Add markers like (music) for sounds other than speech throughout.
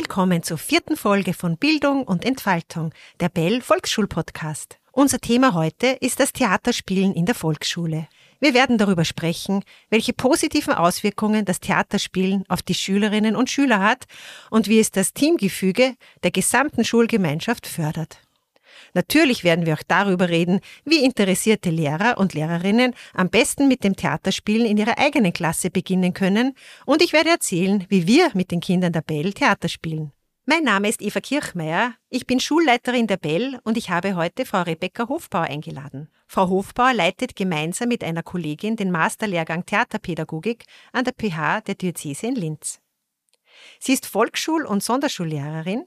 Willkommen zur vierten Folge von Bildung und Entfaltung, der Bell Volksschulpodcast. Unser Thema heute ist das Theaterspielen in der Volksschule. Wir werden darüber sprechen, welche positiven Auswirkungen das Theaterspielen auf die Schülerinnen und Schüler hat und wie es das Teamgefüge der gesamten Schulgemeinschaft fördert. Natürlich werden wir auch darüber reden, wie interessierte Lehrer und Lehrerinnen am besten mit dem Theaterspielen in ihrer eigenen Klasse beginnen können und ich werde erzählen, wie wir mit den Kindern der Bell Theater spielen. Mein Name ist Eva Kirchmeier, ich bin Schulleiterin der Bell und ich habe heute Frau Rebecca Hofbauer eingeladen. Frau Hofbauer leitet gemeinsam mit einer Kollegin den Masterlehrgang Theaterpädagogik an der PH der Diözese in Linz. Sie ist Volksschul- und Sonderschullehrerin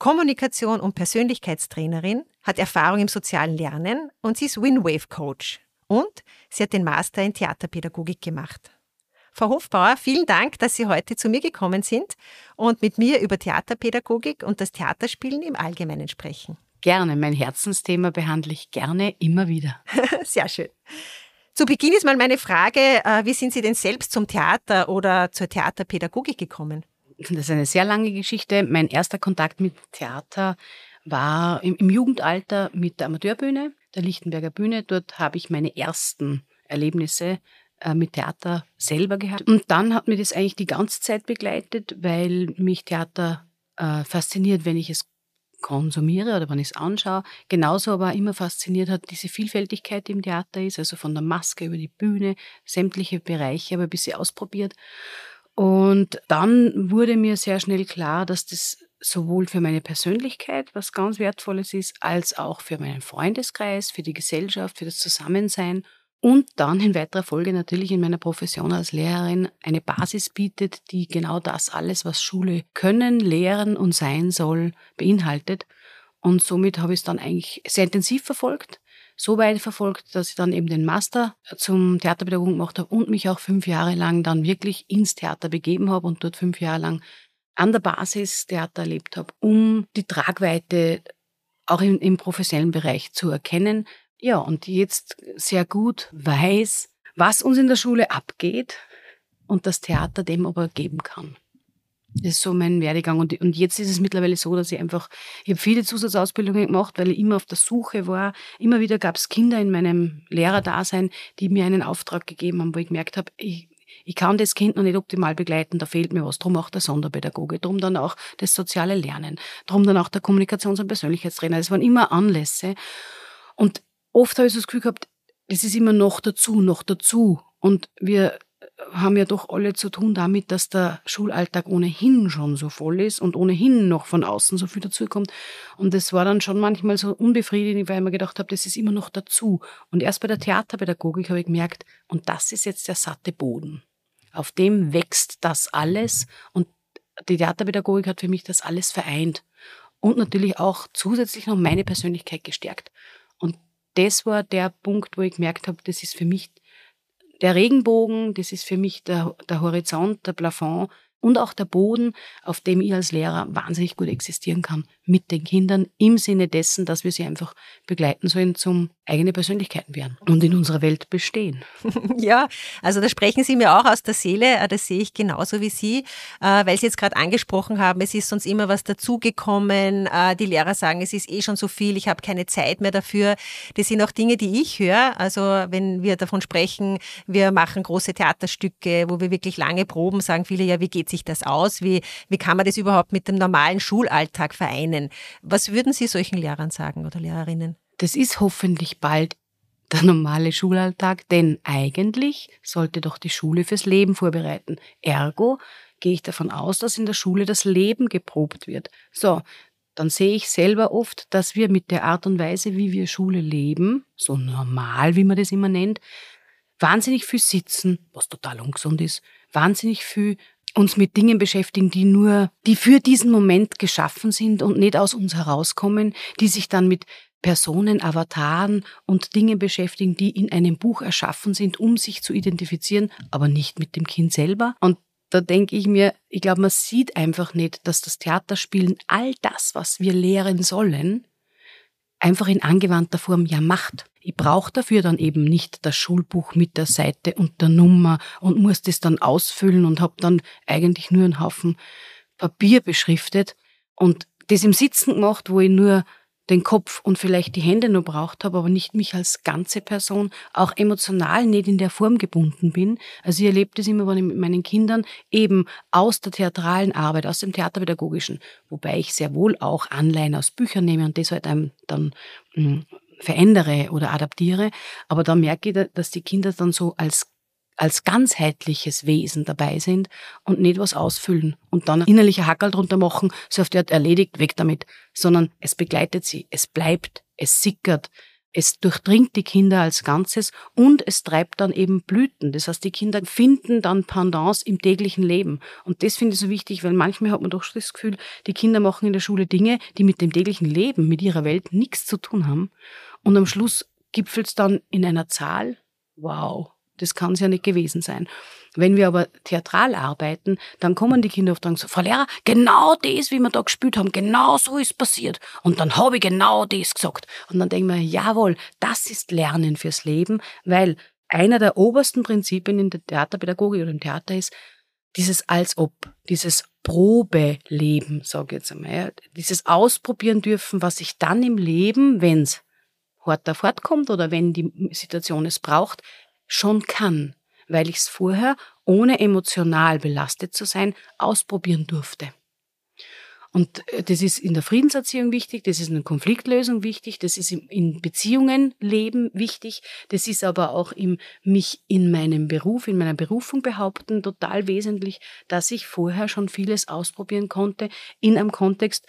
Kommunikation und Persönlichkeitstrainerin, hat Erfahrung im sozialen Lernen und sie ist Winwave Coach. Und sie hat den Master in Theaterpädagogik gemacht. Frau Hofbauer, vielen Dank, dass Sie heute zu mir gekommen sind und mit mir über Theaterpädagogik und das Theaterspielen im Allgemeinen sprechen. Gerne, mein Herzensthema behandle ich gerne immer wieder. (laughs) Sehr schön. Zu Beginn ist mal meine Frage, äh, wie sind Sie denn selbst zum Theater oder zur Theaterpädagogik gekommen? das ist eine sehr lange Geschichte. Mein erster Kontakt mit Theater war im, im Jugendalter mit der Amateurbühne, der Lichtenberger Bühne. Dort habe ich meine ersten Erlebnisse äh, mit Theater selber gehabt. Und dann hat mir das eigentlich die ganze Zeit begleitet, weil mich Theater äh, fasziniert, wenn ich es konsumiere oder wenn ich es anschaue. Genauso aber immer fasziniert hat diese Vielfältigkeit, die im Theater ist, also von der Maske über die Bühne, sämtliche Bereiche, aber ein bisschen ausprobiert. Und dann wurde mir sehr schnell klar, dass das sowohl für meine Persönlichkeit was ganz Wertvolles ist, als auch für meinen Freundeskreis, für die Gesellschaft, für das Zusammensein und dann in weiterer Folge natürlich in meiner Profession als Lehrerin eine Basis bietet, die genau das alles, was Schule können, lehren und sein soll, beinhaltet. Und somit habe ich es dann eigentlich sehr intensiv verfolgt so weit verfolgt, dass ich dann eben den Master zum Theaterpädagogen gemacht habe und mich auch fünf Jahre lang dann wirklich ins Theater begeben habe und dort fünf Jahre lang an der Basis Theater erlebt habe, um die Tragweite auch im, im professionellen Bereich zu erkennen. Ja, und jetzt sehr gut weiß, was uns in der Schule abgeht und das Theater dem aber geben kann. Das ist so mein Werdegang. Und, und jetzt ist es mittlerweile so, dass ich einfach, ich habe viele Zusatzausbildungen gemacht, weil ich immer auf der Suche war. Immer wieder gab es Kinder in meinem Lehrerdasein, die mir einen Auftrag gegeben haben, wo ich gemerkt habe, ich, ich kann das Kind noch nicht optimal begleiten, da fehlt mir was. Drum auch der Sonderpädagoge, drum dann auch das soziale Lernen, drum dann auch der Kommunikations- und Persönlichkeitstrainer. Das waren immer Anlässe. Und oft habe ich das Gefühl gehabt, das ist immer noch dazu, noch dazu. Und wir haben ja doch alle zu tun damit, dass der Schulalltag ohnehin schon so voll ist und ohnehin noch von außen so viel dazukommt. Und das war dann schon manchmal so unbefriedigend, weil ich mir gedacht habe, das ist immer noch dazu. Und erst bei der Theaterpädagogik habe ich gemerkt, und das ist jetzt der satte Boden. Auf dem wächst das alles und die Theaterpädagogik hat für mich das alles vereint und natürlich auch zusätzlich noch meine Persönlichkeit gestärkt. Und das war der Punkt, wo ich gemerkt habe, das ist für mich der Regenbogen, das ist für mich der, der Horizont, der Plafond und auch der Boden, auf dem ich als Lehrer wahnsinnig gut existieren kann mit den Kindern im Sinne dessen, dass wir sie einfach begleiten sollen zum eigene Persönlichkeiten werden und in unserer Welt bestehen. (laughs) Ja, also da sprechen Sie mir auch aus der Seele, äh, das sehe ich genauso wie Sie, äh, weil Sie jetzt gerade angesprochen haben, es ist sonst immer was dazugekommen, äh, die Lehrer sagen, es ist eh schon so viel, ich habe keine Zeit mehr dafür. Das sind auch Dinge, die ich höre, also wenn wir davon sprechen, wir machen große Theaterstücke, wo wir wirklich lange proben, sagen viele, ja, wie geht sich das aus, wie, wie kann man das überhaupt mit dem normalen Schulalltag vereinen? Was würden Sie solchen Lehrern sagen oder Lehrerinnen? Das ist hoffentlich bald der normale Schulalltag, denn eigentlich sollte doch die Schule fürs Leben vorbereiten. Ergo gehe ich davon aus, dass in der Schule das Leben geprobt wird. So, dann sehe ich selber oft, dass wir mit der Art und Weise, wie wir Schule leben, so normal, wie man das immer nennt, wahnsinnig viel sitzen, was total ungesund ist, wahnsinnig viel uns mit Dingen beschäftigen, die nur, die für diesen Moment geschaffen sind und nicht aus uns herauskommen, die sich dann mit Personen, Avataren und Dinge beschäftigen, die in einem Buch erschaffen sind, um sich zu identifizieren, aber nicht mit dem Kind selber. Und da denke ich mir, ich glaube, man sieht einfach nicht, dass das Theaterspielen all das, was wir lehren sollen, einfach in angewandter Form ja macht. Ich brauche dafür dann eben nicht das Schulbuch mit der Seite und der Nummer und muss das dann ausfüllen und habe dann eigentlich nur einen Haufen Papier beschriftet und das im Sitzen gemacht, wo ich nur den Kopf und vielleicht die Hände nur braucht habe, aber nicht mich als ganze Person, auch emotional nicht in der Form gebunden bin. Also ich erlebe das immer, wenn ich mit meinen Kindern eben aus der theatralen Arbeit, aus dem Theaterpädagogischen, wobei ich sehr wohl auch Anleihen aus Büchern nehme und das halt einem dann mh, hm, verändere oder adaptiere. Aber da merke ich, dass die Kinder dann so als als ganzheitliches Wesen dabei sind und nicht was ausfüllen und dann innerliche Hackerl drunter machen, so auf der Art erledigt, weg damit, sondern es begleitet sie, es bleibt, es sickert, es durchdringt die Kinder als Ganzes und es treibt dann eben Blüten. Das heißt, die Kinder finden dann Pendants im täglichen Leben. Und das finde ich so wichtig, weil manchmal hat man doch das Gefühl, die Kinder machen in der Schule Dinge, die mit dem täglichen Leben, mit ihrer Welt nichts zu tun haben. Und am Schluss gipfelt es dann in einer Zahl. Wow, das kann es ja nicht gewesen sein. Wenn wir aber theatral arbeiten, dann kommen die Kinder oft und sagen, Frau Lehrer, genau das, wie wir da gespielt haben, genau so ist passiert. Und dann habe ich genau das gesagt. Und dann denken wir, jawohl, das ist Lernen fürs Leben, weil einer der obersten Prinzipien in der Theaterpädagogik oder im Theater ist, dieses als ob, dieses Probeleben, sage ich jetzt einmal, dieses Ausprobieren dürfen, was ich dann im Leben, wenn's hart fortkommt oder wenn die Situation es braucht, schon kann, weil ich es vorher, ohne emotional belastet zu sein, ausprobieren durfte. Und äh, das ist in der Friedenserziehung wichtig, das ist in der Konfliktlösung wichtig, das ist in Beziehungen leben wichtig, das ist aber auch im mich in meinem Beruf, in meiner Berufung behaupten total wesentlich, dass ich vorher schon vieles ausprobieren konnte in einem Kontext,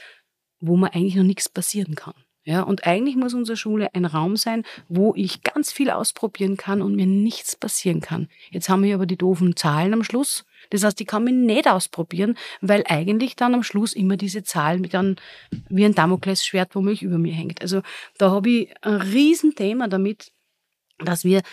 wo mir eigentlich noch nichts passieren kann. Ja, und eigentlich muss unsere Schule ein Raum sein, wo ich ganz viel ausprobieren kann und mir nichts passieren kann. Jetzt haben wir aber die doofen Zahlen am Schluss. Das heißt, ich kann mich nicht ausprobieren, weil eigentlich dann am Schluss immer diese Zahl mit dann wie ein Damoklesschwert womöglich über mir hängt. Also da habe ich ein Riesenthema damit, dass wir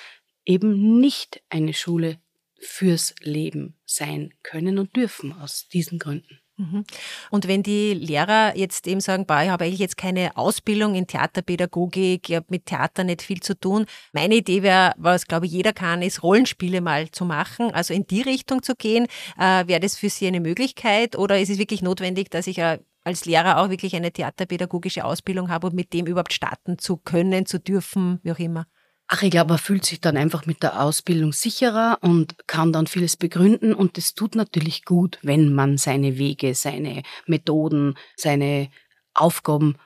eben nicht eine Schule fürs Leben sein können und dürfen aus diesen Gründen. Mhm. Und wenn die Lehrer jetzt eben sagen, boah, ich habe eigentlich jetzt keine Ausbildung in Theaterpädagogik, ich habe mit Theater nicht viel zu tun. Meine Idee wäre, was glaube ich jeder kann, ist Rollenspiele mal zu machen, also in die Richtung zu gehen. Äh, wäre das für Sie eine Möglichkeit oder ist es wirklich notwendig, dass ich äh, als Lehrer auch wirklich eine theaterpädagogische Ausbildung habe, um mit dem überhaupt starten zu können, zu dürfen, wie auch immer? Ach, ich glaube, man fühlt sich dann einfach mit der Ausbildung sicherer und kann dann vieles begründen. Und das tut natürlich gut, wenn man seine Wege, seine Methoden, seine Aufgaben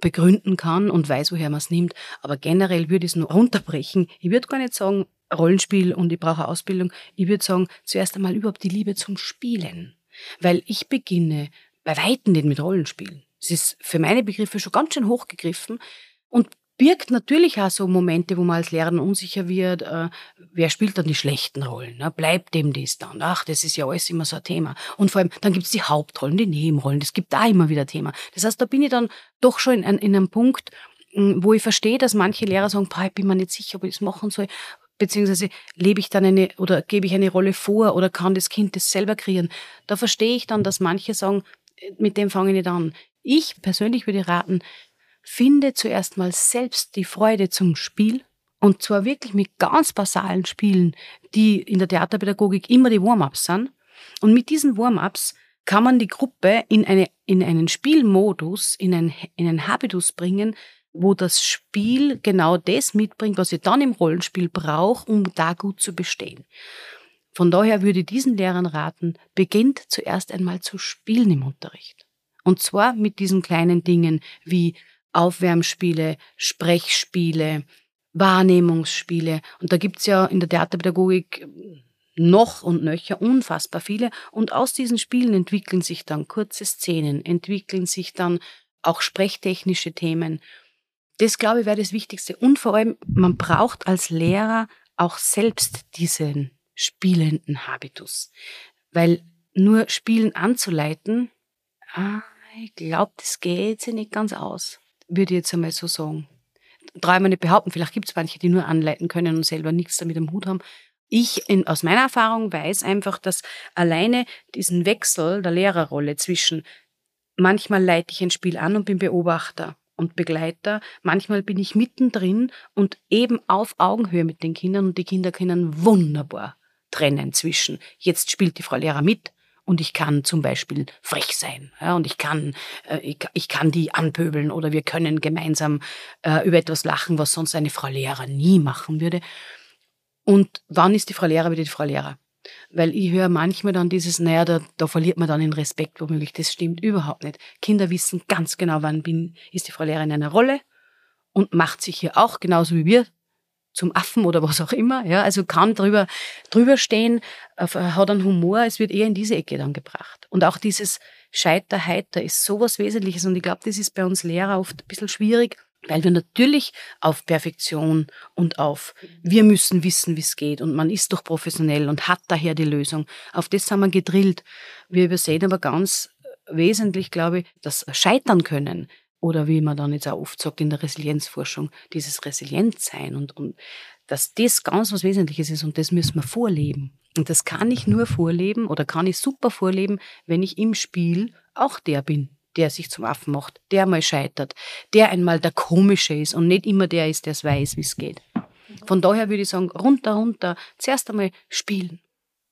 begründen kann und weiß, woher man es nimmt. Aber generell würde ich es nur runterbrechen. Ich würde gar nicht sagen, Rollenspiel und ich brauche Ausbildung. Ich würde sagen, zuerst einmal überhaupt die Liebe zum Spielen. Weil ich beginne bei Weitem nicht mit Rollenspielen. Es ist für meine Begriffe schon ganz schön hochgegriffen. Und birgt natürlich auch so Momente, wo man als Lehrer unsicher wird, äh, wer spielt dann die schlechten Rollen? Ne? Bleibt dem das dann? Ach, das ist ja alles immer so ein Thema. Und vor allem, dann gibt's die Hauptrollen, die Nebenrollen, das gibt da immer wieder Thema. Das heißt, da bin ich dann doch schon in, in einem Punkt, wo ich verstehe, dass manche Lehrer sagen, ich bin mir nicht sicher, ob ich das machen soll beziehungsweise lebe ich dann eine oder gebe ich eine Rolle vor oder kann das Kind das selber kreieren. Da verstehe ich dann, dass manche sagen, mit dem fange ich nicht an. Ich persönlich würde raten, Finde zuerst mal selbst die Freude zum Spiel und zwar wirklich mit ganz basalen Spielen, die in der Theaterpädagogik immer die Warm-ups sind. Und mit diesen Warm-ups kann man die Gruppe in, eine, in einen Spielmodus, in, ein, in einen Habitus bringen, wo das Spiel genau das mitbringt, was ihr dann im Rollenspiel braucht, um da gut zu bestehen. Von daher würde ich diesen Lehrern raten, beginnt zuerst einmal zu spielen im Unterricht. Und zwar mit diesen kleinen Dingen wie Aufwärmspiele, Sprechspiele, Wahrnehmungsspiele. Und da gibt's ja in der Theaterpädagogik noch und nöcher unfassbar viele. Und aus diesen Spielen entwickeln sich dann kurze Szenen, entwickeln sich dann auch sprechtechnische Themen. Das, glaube ich, wäre das Wichtigste. Und vor allem, man braucht als Lehrer auch selbst diesen spielenden Habitus. Weil nur Spielen anzuleiten, ah, ich glaube, das geht sich nicht ganz aus würde ich jetzt einmal so sagen. Traue mir nicht behaupten, vielleicht gibt es manche, die nur anleiten können und selber nichts damit am Hut haben. Ich in, aus meiner Erfahrung weiß einfach, dass alleine diesen Wechsel der Lehrerrolle zwischen manchmal leite ich ein Spiel an und bin Beobachter und Begleiter, manchmal bin ich mittendrin und eben auf Augenhöhe mit den Kindern und die Kinder können wunderbar trennen zwischen jetzt spielt die Frau Lehrer mit und ich kann zum Beispiel frech sein ja, und ich kann, äh, ich, ich, kann die anpöbeln oder wir können gemeinsam äh, über etwas lachen, was sonst eine Frau Lehrer nie machen würde. Und wann ist die Frau Lehrer wieder die Frau Lehrer? Weil ich höre manchmal dann dieses, naja, da, da verliert man dann den Respekt womöglich. Das stimmt überhaupt nicht. Kinder wissen ganz genau, wann bin, ist die Frau Lehrer in einer Rolle und macht sich hier auch genauso wie wir zum Affen oder was auch immer. Ja, also kann drüber, drüber stehen, äh, hat einen Humor, es wird eher in diese Ecke dann gebracht. Und auch dieses Scheiter, Heiter ist sowas Wesentliches und ich glaube, das ist bei uns Lehrer oft ein bisschen schwierig, weil wir natürlich auf Perfektion und auf wir müssen wissen, wie es geht und man ist doch professionell und hat daher die Lösung. Auf das haben wir gedrillt. Wir übersehen aber ganz wesentlich, glaube ich, das Scheitern können oder wie man dann jetzt auch oft sagt in der Resilienzforschung, dieses Resilientsein und, und dass das ganz was Wesentliches ist und das müssen wir vorleben. Und das kann ich nur vorleben oder kann ich super vorleben, wenn ich im Spiel auch der bin, der sich zum Affen macht, der mal scheitert, der einmal der Komische ist und nicht immer der ist, der es weiß, wie es geht. Von daher würde ich sagen, runter, runter, zuerst einmal spielen.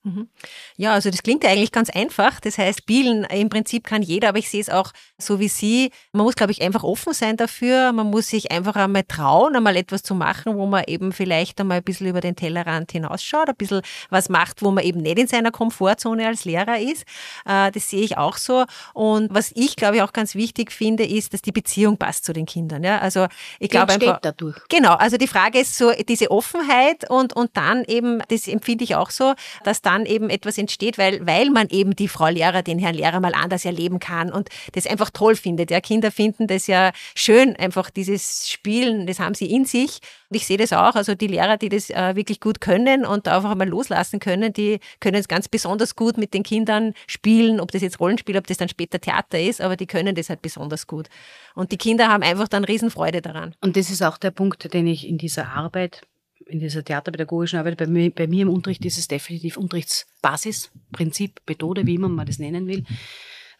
Mhm. Ja, also das klingt ja eigentlich ganz einfach. Das heißt, spielen im Prinzip kann jeder, aber ich sehe es auch so wie Sie. Man muss, glaube ich, einfach offen sein dafür. Man muss sich einfach einmal trauen, einmal etwas zu machen, wo man eben vielleicht einmal ein bisschen über den Tellerrand hinausschaut, ein bisschen was macht, wo man eben nicht in seiner Komfortzone als Lehrer ist. Äh, das sehe ich auch so. Und was ich, glaube ich, auch ganz wichtig finde, ist, dass die Beziehung passt zu den Kindern. Ja, also ich glaube einfach. dadurch. Genau. Also die Frage ist so diese Offenheit und, und dann eben, das empfinde ich auch so, dass dann dann eben etwas entsteht, weil, weil man eben die Frau Lehrer, den Herrn Lehrer mal anders erleben kann und das einfach toll findet. Ja, Kinder finden das ja schön, einfach dieses Spielen, das haben sie in sich. Und ich sehe das auch, also die Lehrer, die das äh, wirklich gut können und einfach mal loslassen können, die können es ganz besonders gut mit den Kindern spielen, ob das jetzt Rollenspiel, ob das dann später Theater ist, aber die können das halt besonders gut. Und die Kinder haben einfach dann Riesenfreude daran. Und das ist auch der Punkt, den ich in dieser Arbeit in dieser theaterpädagogischen Arbeit, bei mir, bei mir im Unterricht ist es definitiv Unterrichtsbasis, Prinzip, Methode, wie immer man das nennen will,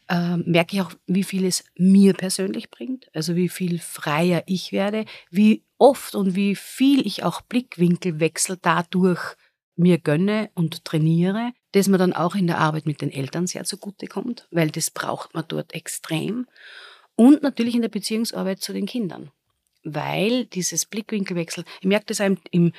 äh, merke ich auch, wie viel es mir persönlich bringt, also wie viel freier ich werde, wie oft und wie viel ich auch Blickwinkelwechsel dadurch mir gönne und trainiere, dass man dann auch in der Arbeit mit den Eltern sehr zugute kommt, weil das braucht man dort extrem. Und natürlich in der Beziehungsarbeit zu den Kindern weil dieses Blickwinkelwechsel, ich merke das im, im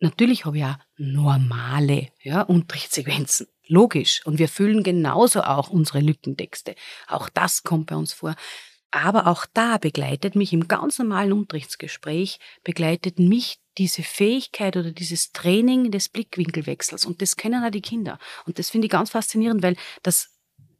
natürlich habe ich auch normale ja, Unterrichtssequenzen. Logisch. Und wir füllen genauso auch unsere Lückentexte. Auch das kommt bei uns vor. Aber auch da begleitet mich im ganz normalen Unterrichtsgespräch, begleitet mich diese Fähigkeit oder dieses Training des Blickwinkelwechsels. Und das kennen auch die Kinder. Und das finde ich ganz faszinierend, weil das,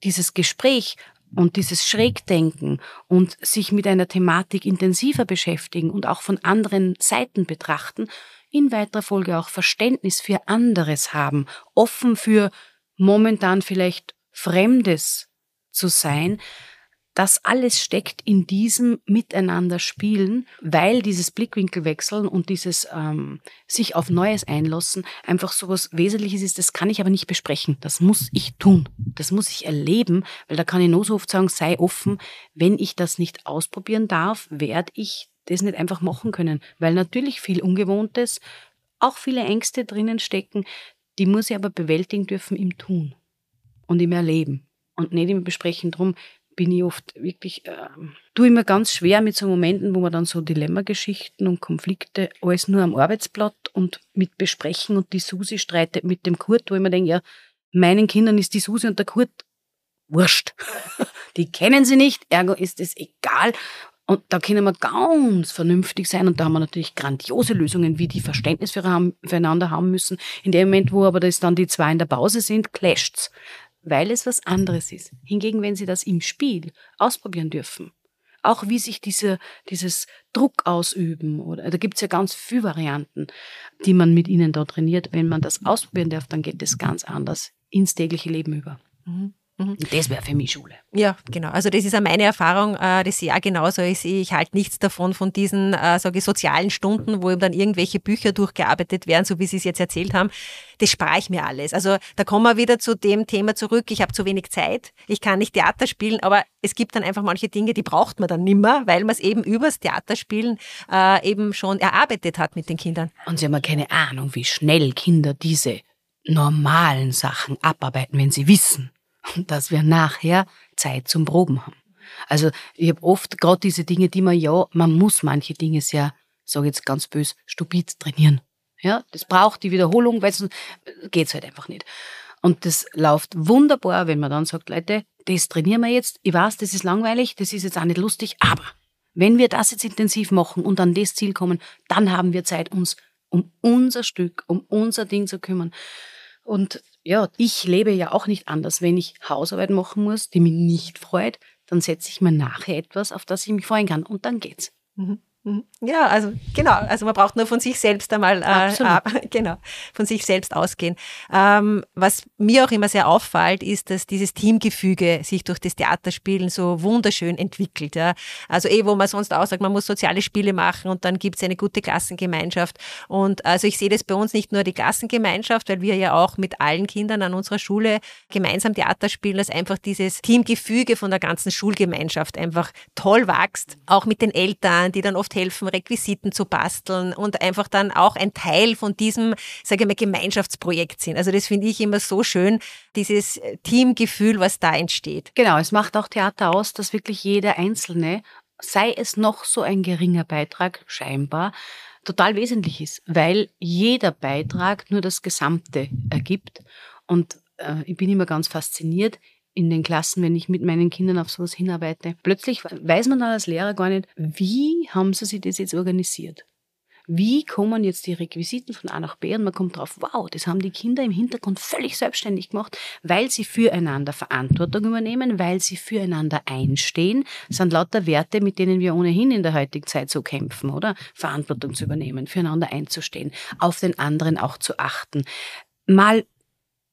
dieses Gespräch und dieses Schrägdenken und sich mit einer Thematik intensiver beschäftigen und auch von anderen Seiten betrachten, in weiterer Folge auch Verständnis für anderes haben, offen für momentan vielleicht Fremdes zu sein, das alles steckt in diesem Miteinander spielen, weil dieses Blickwinkelwechseln und dieses ähm, sich auf Neues einlassen einfach so was Wesentliches ist. Das kann ich aber nicht besprechen. Das muss ich tun. Das muss ich erleben, weil da kann ich nur so oft sagen, sei offen. Wenn ich das nicht ausprobieren darf, werde ich das nicht einfach machen können, weil natürlich viel Ungewohntes, auch viele Ängste drinnen stecken, die muss ich aber bewältigen dürfen im Tun und im Erleben und nicht im Besprechen drum, bin ich oft wirklich, äh, tue ich mir ganz schwer mit so Momenten, wo man dann so Dilemmageschichten und Konflikte alles nur am Arbeitsblatt und mit besprechen und die Susi streitet mit dem Kurt, wo ich mir denke, ja, meinen Kindern ist die Susi und der Kurt wurscht. (laughs) die kennen sie nicht, ergo ist es egal. Und da können wir ganz vernünftig sein und da haben wir natürlich grandiose Lösungen, wie die Verständnis füreinander haben müssen. In dem Moment, wo aber das dann die zwei in der Pause sind, clasht's weil es was anderes ist. Hingegen, wenn Sie das im Spiel ausprobieren dürfen, auch wie sich diese, dieses Druck ausüben, oder da gibt es ja ganz viele Varianten, die man mit Ihnen da trainiert. Wenn man das ausprobieren darf, dann geht es ganz anders ins tägliche Leben über. Mhm. Mhm. Das wäre für mich Schule. Ja, genau. Also das ist auch meine Erfahrung, äh, das ja genauso ist. Ich halte nichts davon von diesen, äh, sage ich, sozialen Stunden, wo eben dann irgendwelche Bücher durchgearbeitet werden, so wie Sie es jetzt erzählt haben. Das spare ich mir alles. Also da kommen wir wieder zu dem Thema zurück. Ich habe zu wenig Zeit. Ich kann nicht Theater spielen, aber es gibt dann einfach manche Dinge, die braucht man dann nimmer, weil man es eben übers Theaterspielen äh, eben schon erarbeitet hat mit den Kindern. Und Sie haben ja keine Ahnung, wie schnell Kinder diese normalen Sachen abarbeiten, wenn sie wissen, (laughs) dass wir nachher Zeit zum Proben haben. Also ich habe oft gerade diese Dinge, die man ja, man muss manche Dinge sehr, sage jetzt ganz bös, stupid trainieren. Ja, das braucht die Wiederholung, weil sonst geht's halt einfach nicht. Und das läuft wunderbar, wenn man dann sagt, Leute, das trainieren wir jetzt. Ich weiß, das ist langweilig, das ist jetzt auch nicht lustig, aber wenn wir das jetzt intensiv machen und an das Ziel kommen, dann haben wir Zeit, uns um unser Stück, um unser Ding zu kümmern. Und ja, ich lebe ja auch nicht anders. Wenn ich Hausarbeit machen muss, die mich nicht freut, dann setze ich mir nachher etwas, auf das ich mich freuen kann. Und dann geht's. Mhm. Mhm. Ja, also genau, also man braucht nur von sich selbst einmal äh, ab, (laughs) genau, von sich selbst ausgehen. Ähm, was mir auch immer sehr auffällt, ist, dass dieses Teamgefüge sich durch das Theaterspielen so wunderschön entwickelt. Ja. Also eh, wo man sonst auch sagt, man muss soziale Spiele machen und dann gibt es eine gute Klassengemeinschaft. Und also ich sehe das bei uns nicht nur die Klassengemeinschaft, weil wir ja auch mit allen Kindern an unserer Schule gemeinsam Theater spielen, dass einfach dieses Teamgefüge von der ganzen Schulgemeinschaft einfach toll wächst. Auch mit den Eltern, die dann oft oft helfen, Requisiten zu basteln und einfach dann auch ein Teil von diesem, sage ich mal, Gemeinschaftsprojekt sind. Also das finde ich immer so schön, dieses Teamgefühl, was da entsteht. Genau, es macht auch Theater aus, dass wirklich jeder Einzelne, sei es noch so ein geringer Beitrag, scheinbar, total wesentlich ist, weil jeder Beitrag nur das Gesamte ergibt. Und äh, ich bin immer ganz fasziniert, in den Klassen, wenn ich mit meinen Kindern auf sowas hinarbeite. Plötzlich weiß man dann als Lehrer gar nicht, wie haben sie sich das jetzt organisiert? Wie kommen jetzt die Requisiten von A nach B und man kommt drauf, wow, das haben die Kinder im Hintergrund völlig selbstständig gemacht, weil sie füreinander Verantwortung übernehmen, weil sie füreinander einstehen. Das sind lauter Werte, mit denen wir ohnehin in der heutigen Zeit so kämpfen, oder? Verantwortung zu übernehmen, füreinander einzustehen, auf den anderen auch zu achten. Mal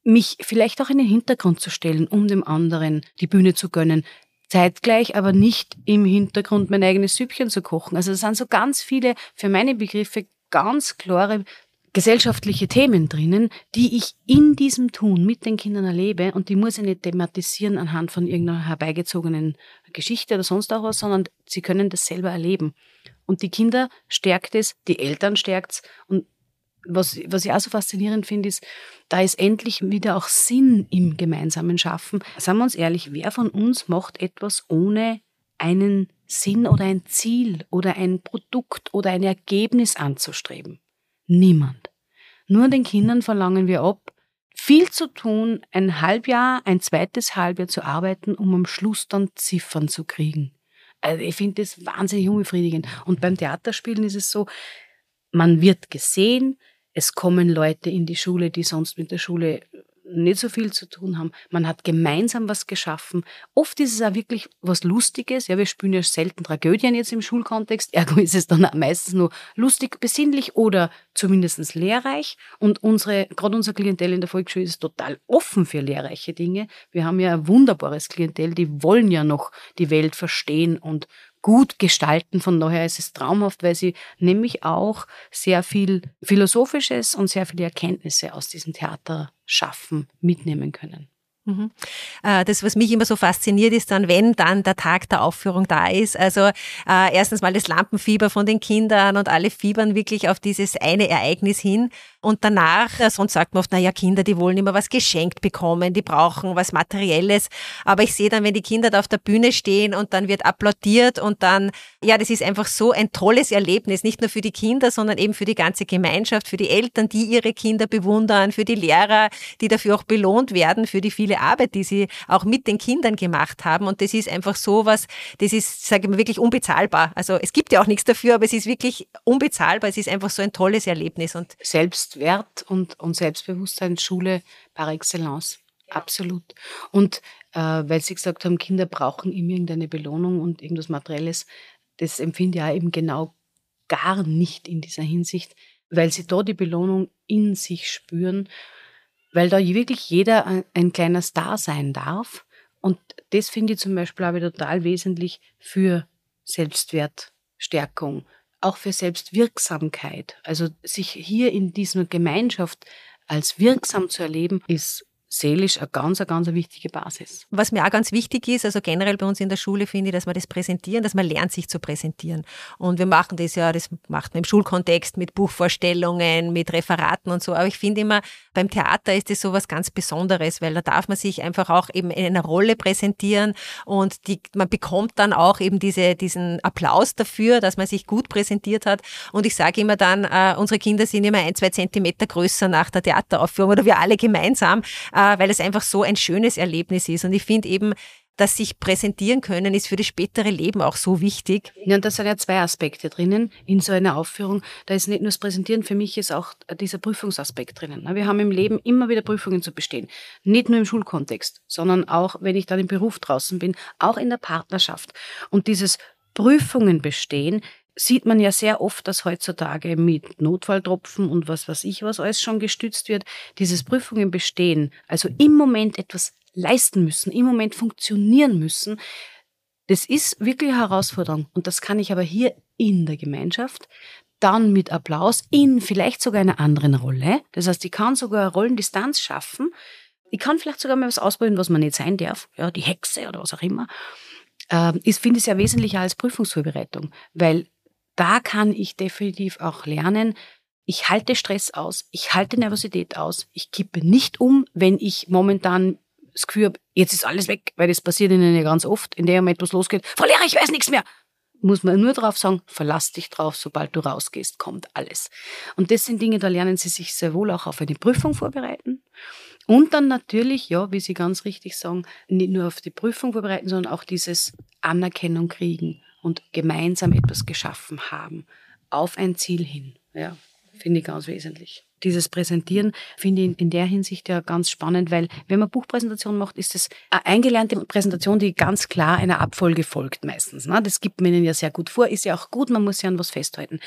mich vielleicht auch in den Hintergrund zu stellen, um dem anderen die Bühne zu gönnen. Zeitgleich aber nicht im Hintergrund mein eigenes Süppchen zu kochen. Also es sind so ganz viele, für meine Begriffe, ganz klare gesellschaftliche Themen drinnen, die ich in diesem Tun mit den Kindern erlebe und die muss ich nicht thematisieren anhand von irgendeiner herbeigezogenen Geschichte oder sonst auch was, sondern sie können das selber erleben. Und die Kinder stärkt es, die Eltern stärkt es und was, was ich auch so faszinierend finde, ist, da ist endlich wieder auch Sinn im gemeinsamen Schaffen. Sagen wir uns ehrlich, wer von uns macht etwas ohne einen Sinn oder ein Ziel oder ein Produkt oder ein Ergebnis anzustreben? Niemand. Nur den Kindern verlangen wir ab, viel zu tun, ein Halbjahr, ein zweites Halbjahr zu arbeiten, um am Schluss dann Ziffern zu kriegen. Also ich finde das wahnsinnig unbefriedigend. Und beim Theaterspielen ist es so, man wird gesehen, es kommen Leute in die Schule, die sonst mit der Schule nicht so viel zu tun haben. Man hat gemeinsam was geschaffen. Oft ist es auch wirklich was Lustiges. Ja, wir spielen ja selten Tragödien jetzt im Schulkontext. Ergo ist es dann auch meistens nur lustig, besinnlich oder zumindest lehrreich. Und unsere, gerade unser Klientel in der Volksschule ist total offen für lehrreiche Dinge. Wir haben ja ein wunderbares Klientel, die wollen ja noch die Welt verstehen und gut gestalten. Von daher ist es traumhaft, weil sie nämlich auch sehr viel Philosophisches und sehr viele Erkenntnisse aus diesem Theater schaffen, mitnehmen können. Mhm. Äh, das, was mich immer so fasziniert, ist dann, wenn dann der Tag der Aufführung da ist. Also äh, erstens mal das Lampenfieber von den Kindern und alle fiebern wirklich auf dieses eine Ereignis hin. Und danach, sonst sagt man oft, naja, Kinder, die wollen immer was geschenkt bekommen, die brauchen was Materielles. Aber ich sehe dann, wenn die Kinder da auf der Bühne stehen und dann wird applaudiert und dann, ja, das ist einfach so ein tolles Erlebnis, nicht nur für die Kinder, sondern eben für die ganze Gemeinschaft, für die Eltern, die ihre Kinder bewundern, für die Lehrer, die dafür auch belohnt werden, für die viele Arbeit, die sie auch mit den Kindern gemacht haben. Und das ist einfach so was, das ist, sage ich mal, wirklich unbezahlbar. Also es gibt ja auch nichts dafür, aber es ist wirklich unbezahlbar. Es ist einfach so ein tolles Erlebnis. Und Selbst Selbstwert und, und Selbstbewusstsein Schule par excellence. Ja. Absolut. Und äh, weil Sie gesagt haben, Kinder brauchen immer irgendeine Belohnung und irgendwas Materielles, das empfinde ich auch eben genau gar nicht in dieser Hinsicht, weil sie da die Belohnung in sich spüren, weil da wirklich jeder ein, ein kleiner Star sein darf. Und das finde ich zum Beispiel auch total wesentlich für Selbstwertstärkung, auch für Selbstwirksamkeit. Also sich hier in dieser Gemeinschaft als wirksam zu erleben, ist seelisch eine ganz, eine ganz wichtige Basis. Was mir auch ganz wichtig ist, also generell bei uns in der Schule finde ich, dass wir das präsentieren, dass man lernt, sich zu präsentieren. Und wir machen das ja, das macht man im Schulkontext mit Buchvorstellungen, mit Referaten und so. Aber ich finde immer, beim Theater ist das so was ganz Besonderes, weil da darf man sich einfach auch eben in einer Rolle präsentieren und die, man bekommt dann auch eben diese, diesen Applaus dafür, dass man sich gut präsentiert hat. Und ich sage immer dann, äh, unsere Kinder sind immer ein, zwei Zentimeter größer nach der Theateraufführung oder wir alle gemeinsam weil es einfach so ein schönes Erlebnis ist. Und ich finde eben, dass sich präsentieren können, ist für das spätere Leben auch so wichtig. Ja, und da sind ja zwei Aspekte drinnen in so einer Aufführung. Da ist nicht nur das Präsentieren, für mich ist auch dieser Prüfungsaspekt drinnen. Wir haben im Leben immer wieder Prüfungen zu bestehen. Nicht nur im Schulkontext, sondern auch, wenn ich dann im Beruf draußen bin, auch in der Partnerschaft. Und dieses Prüfungen bestehen sieht man ja sehr oft, dass heutzutage mit Notfalltropfen und was weiß ich was alles schon gestützt wird, dieses Prüfungen bestehen, also im Moment etwas leisten müssen, im Moment funktionieren müssen, das ist wirklich eine Herausforderung. Und das kann ich aber hier in der Gemeinschaft dann mit Applaus in vielleicht sogar einer anderen Rolle. Das heißt, ich kann sogar eine Rollendistanz schaffen. Ich kann vielleicht sogar mal was ausprobieren, was man nicht sein darf. Ja, die Hexe oder was auch immer. Ähm, ich finde es ja wesentlicher als Prüfungsvorbereitung, weil da kann ich definitiv auch lernen, ich halte Stress aus, ich halte Nervosität aus, ich kippe nicht um, wenn ich momentan das Gefühl habe, jetzt ist alles weg, weil das passiert ihnen ja ganz oft, in der Moment etwas losgeht, Frau ich weiß nichts mehr. Muss man nur drauf sagen, verlass dich drauf, sobald du rausgehst, kommt alles. Und das sind Dinge, da lernen sie sich sehr wohl auch auf eine Prüfung vorbereiten. Und dann natürlich, ja, wie Sie ganz richtig sagen, nicht nur auf die Prüfung vorbereiten, sondern auch dieses Anerkennung kriegen und gemeinsam etwas geschaffen haben, auf ein Ziel hin. Ja, finde ich ganz wesentlich. Dieses Präsentieren finde ich in der Hinsicht ja ganz spannend, weil wenn man Buchpräsentation macht, ist es eine eingelernte Präsentation, die ganz klar einer Abfolge folgt meistens. Ne? Das gibt man ihnen ja sehr gut vor, ist ja auch gut, man muss ja an was festhalten.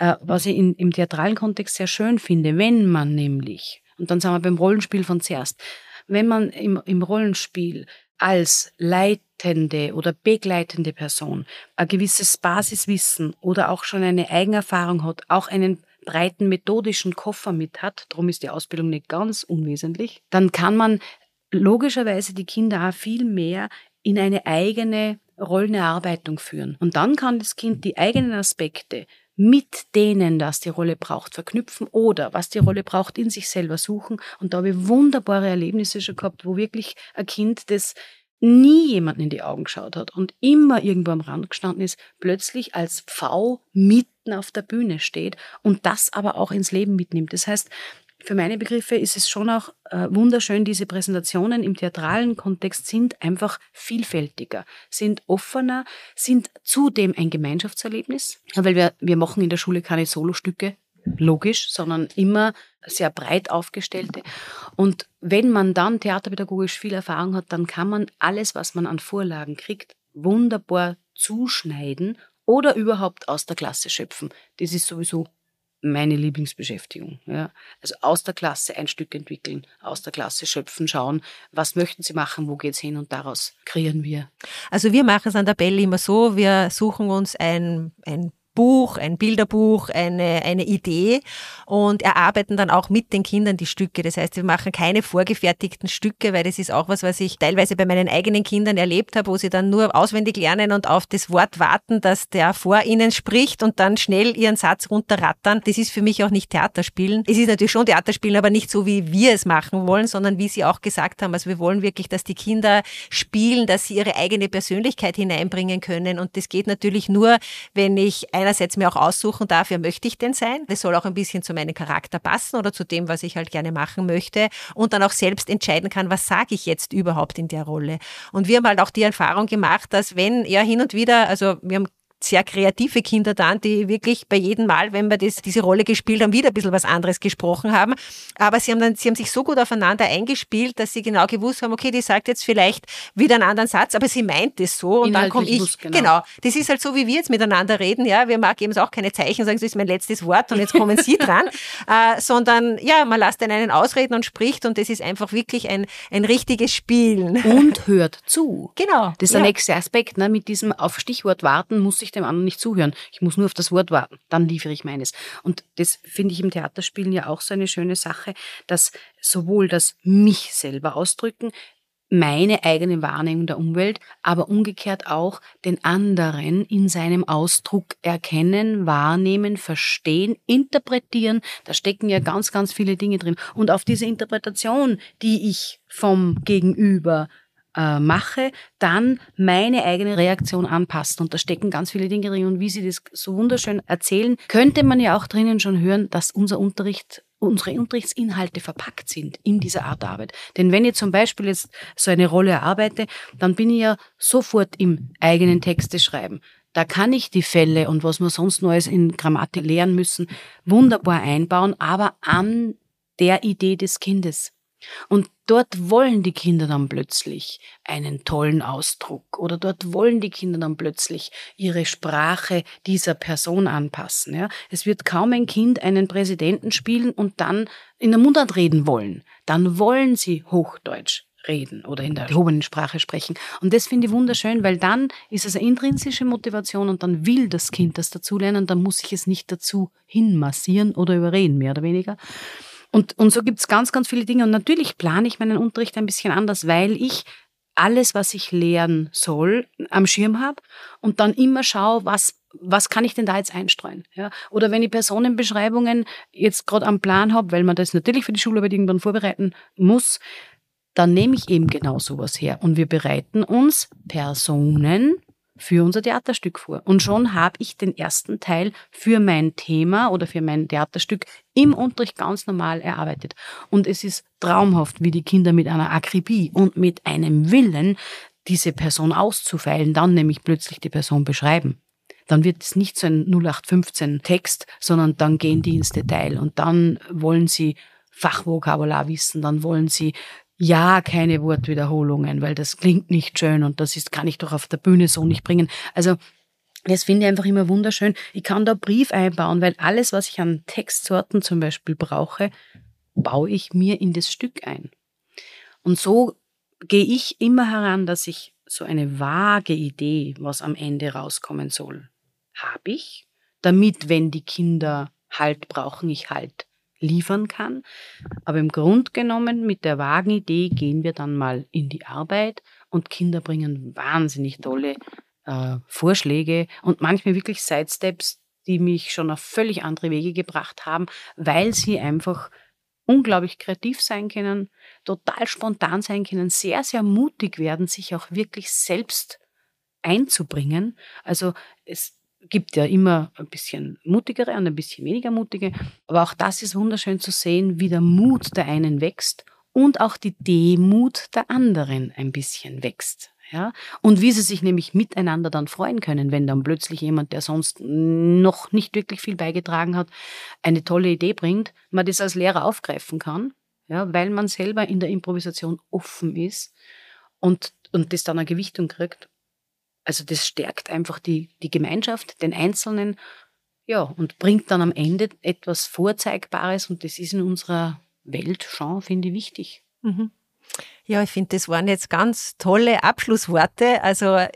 Äh, was ich in, im theatralen Kontext sehr schön finde, wenn man nämlich, und dann sind wir beim Rollenspiel von zuerst, wenn man im, im Rollenspiel als leitende oder begleitende Person ein gewisses Basiswissen oder auch schon eine Eigenerfahrung hat, auch einen breiten methodischen Koffer mit hat, darum ist die Ausbildung nicht ganz unwesentlich, dann kann man logischerweise die Kinder auch viel mehr in eine eigene Rollenerarbeitung führen. Und dann kann das Kind die eigenen Aspekte mit denen, das die Rolle braucht, verknüpfen oder was die Rolle braucht, in sich selber suchen. Und da habe ich wunderbare Erlebnisse schon gehabt, wo wirklich ein Kind, das nie jemanden in die Augen geschaut hat und immer irgendwo am Rand gestanden ist, plötzlich als Pfau mitten auf der Bühne steht und das aber auch ins Leben mitnimmt. Das heißt, für meine Begriffe ist es schon auch äh, wunderschön, diese Präsentationen im theatralen Kontext sind einfach vielfältiger, sind offener, sind zudem ein Gemeinschaftserlebnis, weil wir, wir machen in der Schule keine Solostücke, logisch, sondern immer sehr breit aufgestellte. Und wenn man dann theaterpädagogisch viel Erfahrung hat, dann kann man alles, was man an Vorlagen kriegt, wunderbar zuschneiden oder überhaupt aus der Klasse schöpfen. Das ist sowieso meine Lieblingsbeschäftigung. Ja. Also aus der Klasse ein Stück entwickeln, aus der Klasse schöpfen, schauen, was möchten sie machen, wo geht's hin und daraus kreieren wir. Also wir machen es an der Belle immer so, wir suchen uns ein, ein Buch, ein Bilderbuch, eine, eine Idee und erarbeiten dann auch mit den Kindern die Stücke. Das heißt, wir machen keine vorgefertigten Stücke, weil das ist auch was, was ich teilweise bei meinen eigenen Kindern erlebt habe, wo sie dann nur auswendig lernen und auf das Wort warten, dass der vor ihnen spricht und dann schnell ihren Satz runterrattern. Das ist für mich auch nicht Theaterspielen. Es ist natürlich schon Theaterspielen, aber nicht so, wie wir es machen wollen, sondern wie Sie auch gesagt haben. Also wir wollen wirklich, dass die Kinder spielen, dass sie ihre eigene Persönlichkeit hineinbringen können und das geht natürlich nur, wenn ich einerseits mir auch aussuchen darf, wer möchte ich denn sein. Das soll auch ein bisschen zu meinem Charakter passen oder zu dem, was ich halt gerne machen möchte. Und dann auch selbst entscheiden kann, was sage ich jetzt überhaupt in der Rolle. Und wir haben halt auch die Erfahrung gemacht, dass wenn er hin und wieder, also wir haben sehr kreative Kinder dann, die wirklich bei jedem Mal, wenn wir das, diese Rolle gespielt haben, wieder ein bisschen was anderes gesprochen haben. Aber sie haben dann, sie haben sich so gut aufeinander eingespielt, dass sie genau gewusst haben, okay, die sagt jetzt vielleicht wieder einen anderen Satz, aber sie meint es so und dann komme ich. Genau. genau. Das ist halt so, wie wir jetzt miteinander reden, ja. Wir mag eben auch keine Zeichen sagen, das ist mein letztes Wort und jetzt kommen Sie dran, (laughs) äh, sondern ja, man lässt einen ausreden und spricht und das ist einfach wirklich ein, ein richtiges Spielen. Und hört zu. (laughs) Genau. Das ist ja. der nächste Aspekt, ne? Mit diesem auf Stichwort warten muss ich dem anderen nicht zuhören. Ich muss nur auf das Wort warten. Dann liefere ich meines. Und das finde ich im Theaterspielen ja auch so eine schöne Sache, dass sowohl das mich selber ausdrücken, meine eigene Wahrnehmung der Umwelt, aber umgekehrt auch den anderen in seinem Ausdruck erkennen, wahrnehmen, verstehen, interpretieren. Da stecken ja ganz, ganz viele Dinge drin. Und auf diese Interpretation, die ich vom Gegenüber äh, mache, dann meine eigene Reaktion anpassen. Und da stecken ganz viele Dinge drin. Und wie Sie das so wunderschön erzählen, könnte man ja auch drinnen schon hören, dass unser Unterricht unsere Unterrichtsinhalte verpackt sind in dieser Art Arbeit. Denn wenn ich zum Beispiel jetzt so eine Rolle erarbeite, dann bin ich ja sofort im eigenen Texte schreiben. Da kann ich die Fälle und was wir sonst Neues in Grammatik lernen müssen, wunderbar einbauen, aber an der Idee des Kindes. Und dort wollen die Kinder dann plötzlich einen tollen Ausdruck oder dort wollen die Kinder dann plötzlich ihre Sprache dieser Person anpassen. Ja. Es wird kaum ein Kind einen Präsidenten spielen und dann in der Mundart reden wollen. Dann wollen sie Hochdeutsch reden oder in der erhobenen Sprache sprechen. Und das finde ich wunderschön, weil dann ist es eine intrinsische Motivation und dann will das Kind das dazulernen, dann muss ich es nicht dazu hinmassieren oder überreden, mehr oder weniger. Und, und so gibt's ganz, ganz viele Dinge. Und natürlich plane ich meinen Unterricht ein bisschen anders, weil ich alles, was ich lehren soll, am Schirm habe und dann immer schaue, was, was kann ich denn da jetzt einstreuen. Ja? Oder wenn ich Personenbeschreibungen jetzt gerade am Plan habe, weil man das natürlich für die Schularbeit irgendwann vorbereiten muss, dann nehme ich eben genau sowas her. Und wir bereiten uns Personen für unser Theaterstück vor. Und schon habe ich den ersten Teil für mein Thema oder für mein Theaterstück im Unterricht ganz normal erarbeitet. Und es ist traumhaft, wie die Kinder mit einer Akribie und mit einem Willen diese Person auszufeilen, dann nämlich plötzlich die Person beschreiben. Dann wird es nicht so ein 0815 Text, sondern dann gehen die ins Detail und dann wollen sie Fachvokabular wissen, dann wollen sie ja keine Wortwiederholungen, weil das klingt nicht schön und das ist, kann ich doch auf der Bühne so nicht bringen. Also das finde ich einfach immer wunderschön. Ich kann da Brief einbauen, weil alles, was ich an Textsorten zum Beispiel brauche, baue ich mir in das Stück ein. Und so gehe ich immer heran, dass ich so eine vage Idee, was am Ende rauskommen soll, habe ich, damit, wenn die Kinder Halt brauchen, ich Halt liefern kann. Aber im Grund genommen mit der vagen Idee gehen wir dann mal in die Arbeit und Kinder bringen wahnsinnig tolle äh, Vorschläge und manchmal wirklich Sidesteps, die mich schon auf völlig andere Wege gebracht haben, weil sie einfach unglaublich kreativ sein können, total spontan sein können, sehr, sehr mutig werden, sich auch wirklich selbst einzubringen. Also es gibt ja immer ein bisschen mutigere und ein bisschen weniger mutige. Aber auch das ist wunderschön zu sehen, wie der Mut der einen wächst und auch die Demut der anderen ein bisschen wächst. Ja? Und wie sie sich nämlich miteinander dann freuen können, wenn dann plötzlich jemand, der sonst noch nicht wirklich viel beigetragen hat, eine tolle Idee bringt, man das als Lehrer aufgreifen kann, ja, weil man selber in der Improvisation offen ist und, und das dann eine Gewichtung kriegt also das stärkt einfach die, die Gemeinschaft, den Einzelnen, ja, und bringt dann am Ende etwas Vorzeigbares und das ist in unserer Welt schon, finde ich, wichtig. Mhm. Ja, ich finde, das waren jetzt ganz tolle Abschlussworte. Also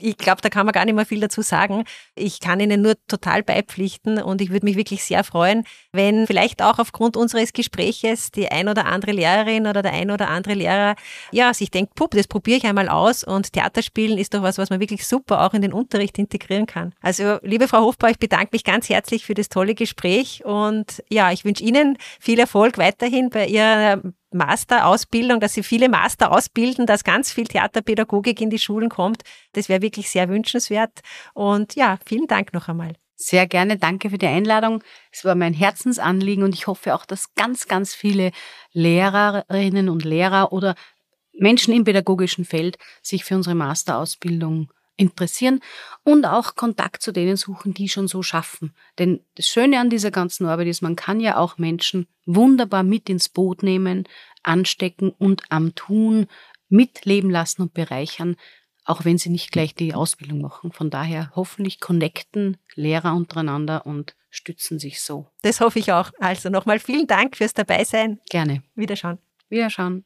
ich glaube, da kann man gar nicht mehr viel dazu sagen. Ich kann Ihnen nur total beipflichten und ich würde mich wirklich sehr freuen, wenn vielleicht auch aufgrund unseres Gespräches die ein oder andere Lehrerin oder der ein oder andere Lehrer ja sich denkt, pup, das probiere ich einmal aus und Theaterspielen ist doch was, was man wirklich super auch in den Unterricht integrieren kann. Also liebe Frau Hofbauer, ich bedanke mich ganz herzlich für das tolle Gespräch und ja, ich wünsche Ihnen viel Erfolg weiterhin bei Ihrer Masterausbildung, dass Sie viele Master ausbilden, dass ganz viel Theaterpädagogik in die Schulen kommt. Das wäre wirklich sehr wünschenswert. Und ja, vielen Dank noch einmal. Sehr gerne, danke für die Einladung. Es war mein Herzensanliegen und ich hoffe auch, dass ganz, ganz viele Lehrerinnen und Lehrer oder Menschen im pädagogischen Feld sich für unsere Masterausbildung interessieren und auch Kontakt zu denen suchen, die schon so schaffen. Denn das Schöne an dieser ganzen Arbeit ist, man kann ja auch Menschen wunderbar mit ins Boot nehmen, anstecken und am Tun mitleben lassen und bereichern, auch wenn sie nicht gleich die Ausbildung machen. Von daher hoffentlich connecten Lehrer untereinander und stützen sich so. Das hoffe ich auch. Also nochmal vielen Dank fürs Dabeisein. Gerne. Wiederschauen. Wiederschauen.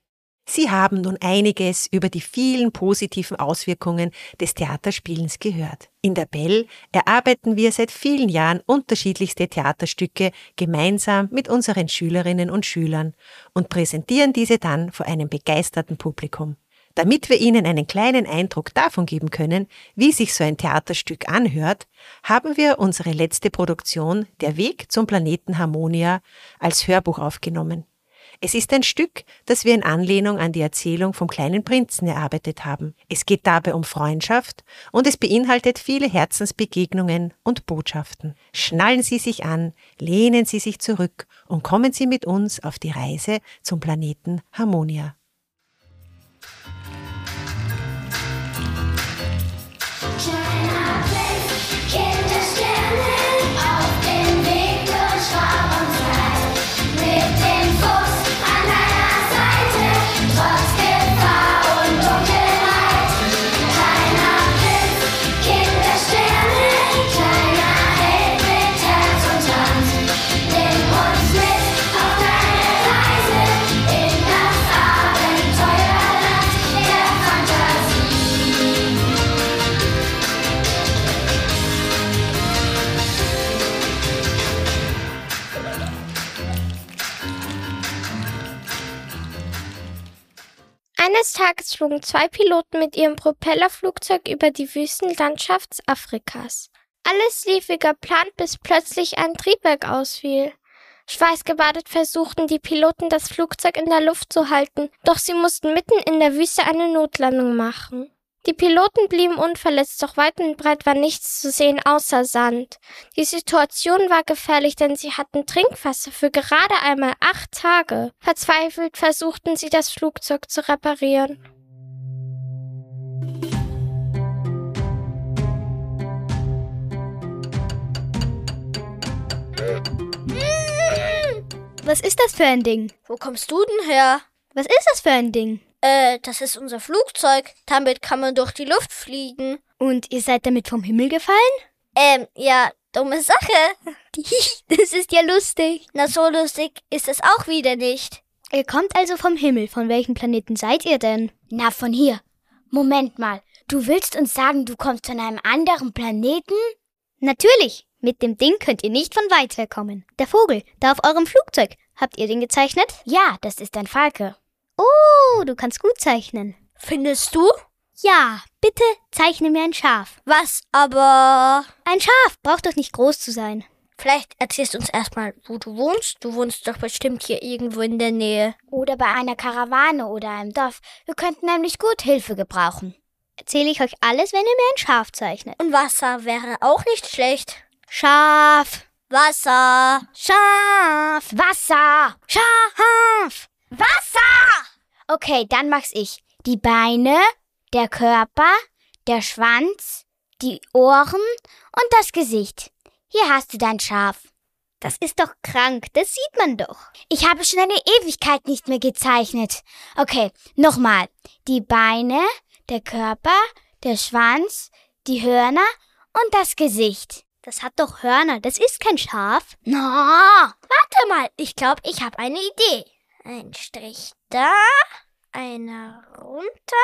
Sie haben nun einiges über die vielen positiven Auswirkungen des Theaterspielens gehört. In der Bell erarbeiten wir seit vielen Jahren unterschiedlichste Theaterstücke gemeinsam mit unseren Schülerinnen und Schülern und präsentieren diese dann vor einem begeisterten Publikum. Damit wir Ihnen einen kleinen Eindruck davon geben können, wie sich so ein Theaterstück anhört, haben wir unsere letzte Produktion Der Weg zum Planeten Harmonia als Hörbuch aufgenommen. Es ist ein Stück, das wir in Anlehnung an die Erzählung vom kleinen Prinzen erarbeitet haben. Es geht dabei um Freundschaft und es beinhaltet viele Herzensbegegnungen und Botschaften. Schnallen Sie sich an, lehnen Sie sich zurück und kommen Sie mit uns auf die Reise zum Planeten Harmonia. Eines Tages flogen zwei Piloten mit ihrem Propellerflugzeug über die Wüstenlandschaft Afrikas. Alles lief wie geplant, bis plötzlich ein Triebwerk ausfiel. Schweißgebadet versuchten die Piloten, das Flugzeug in der Luft zu halten, doch sie mussten mitten in der Wüste eine Notlandung machen. Die Piloten blieben unverletzt, doch weit und breit war nichts zu sehen außer Sand. Die Situation war gefährlich, denn sie hatten Trinkwasser für gerade einmal acht Tage. Verzweifelt versuchten sie, das Flugzeug zu reparieren. Was ist das für ein Ding? Wo kommst du denn her? Was ist das für ein Ding? Äh, das ist unser Flugzeug. Damit kann man durch die Luft fliegen. Und ihr seid damit vom Himmel gefallen? Ähm, ja, dumme Sache. (laughs) das ist ja lustig. Na, so lustig ist es auch wieder nicht. Ihr kommt also vom Himmel. Von welchem Planeten seid ihr denn? Na, von hier. Moment mal. Du willst uns sagen, du kommst von einem anderen Planeten? Natürlich. Mit dem Ding könnt ihr nicht von weit her kommen. Der Vogel, da auf eurem Flugzeug. Habt ihr den gezeichnet? Ja, das ist ein Falke. Oh, du kannst gut zeichnen. Findest du? Ja, bitte zeichne mir ein Schaf. Was aber? Ein Schaf braucht doch nicht groß zu sein. Vielleicht erzählst du uns erstmal, wo du wohnst. Du wohnst doch bestimmt hier irgendwo in der Nähe. Oder bei einer Karawane oder einem Dorf. Wir könnten nämlich gut Hilfe gebrauchen. Erzähle ich euch alles, wenn ihr mir ein Schaf zeichnet. Und Wasser wäre auch nicht schlecht. Schaf. Wasser. Schaf. Wasser. Schaf. Wasser! Okay, dann mach's ich. Die Beine, der Körper, der Schwanz, die Ohren und das Gesicht. Hier hast du dein Schaf. Das ist doch krank, das sieht man doch. Ich habe schon eine Ewigkeit nicht mehr gezeichnet. Okay, nochmal. Die Beine, der Körper, der Schwanz, die Hörner und das Gesicht. Das hat doch Hörner, das ist kein Schaf. Na, no, warte mal, ich glaube, ich habe eine Idee. Ein Strich da, einer runter,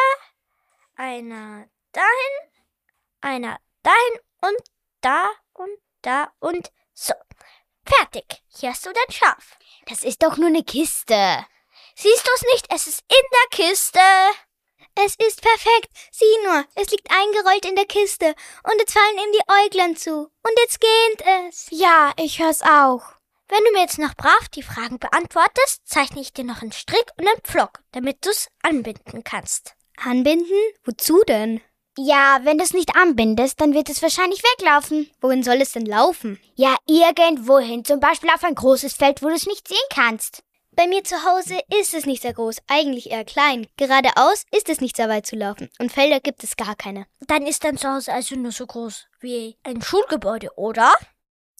einer dahin, einer dahin und da und da und so. Fertig. Hier hast du dein Schaf. Das ist doch nur eine Kiste. Siehst du es nicht? Es ist in der Kiste. Es ist perfekt. Sieh nur, es liegt eingerollt in der Kiste und jetzt fallen ihm die Äuglein zu. Und jetzt geht es. Ja, ich hör's auch. Wenn du mir jetzt noch brav die Fragen beantwortest, zeichne ich dir noch einen Strick und einen Pflock, damit du's anbinden kannst. Anbinden? Wozu denn? Ja, wenn du es nicht anbindest, dann wird es wahrscheinlich weglaufen. Wohin soll es denn laufen? Ja, irgendwohin. Zum Beispiel auf ein großes Feld, wo du es nicht sehen kannst. Bei mir zu Hause ist es nicht sehr groß, eigentlich eher klein. Geradeaus ist es nicht sehr weit zu laufen und Felder gibt es gar keine. Dann ist dein Zuhause also nur so groß wie ein Schulgebäude, oder?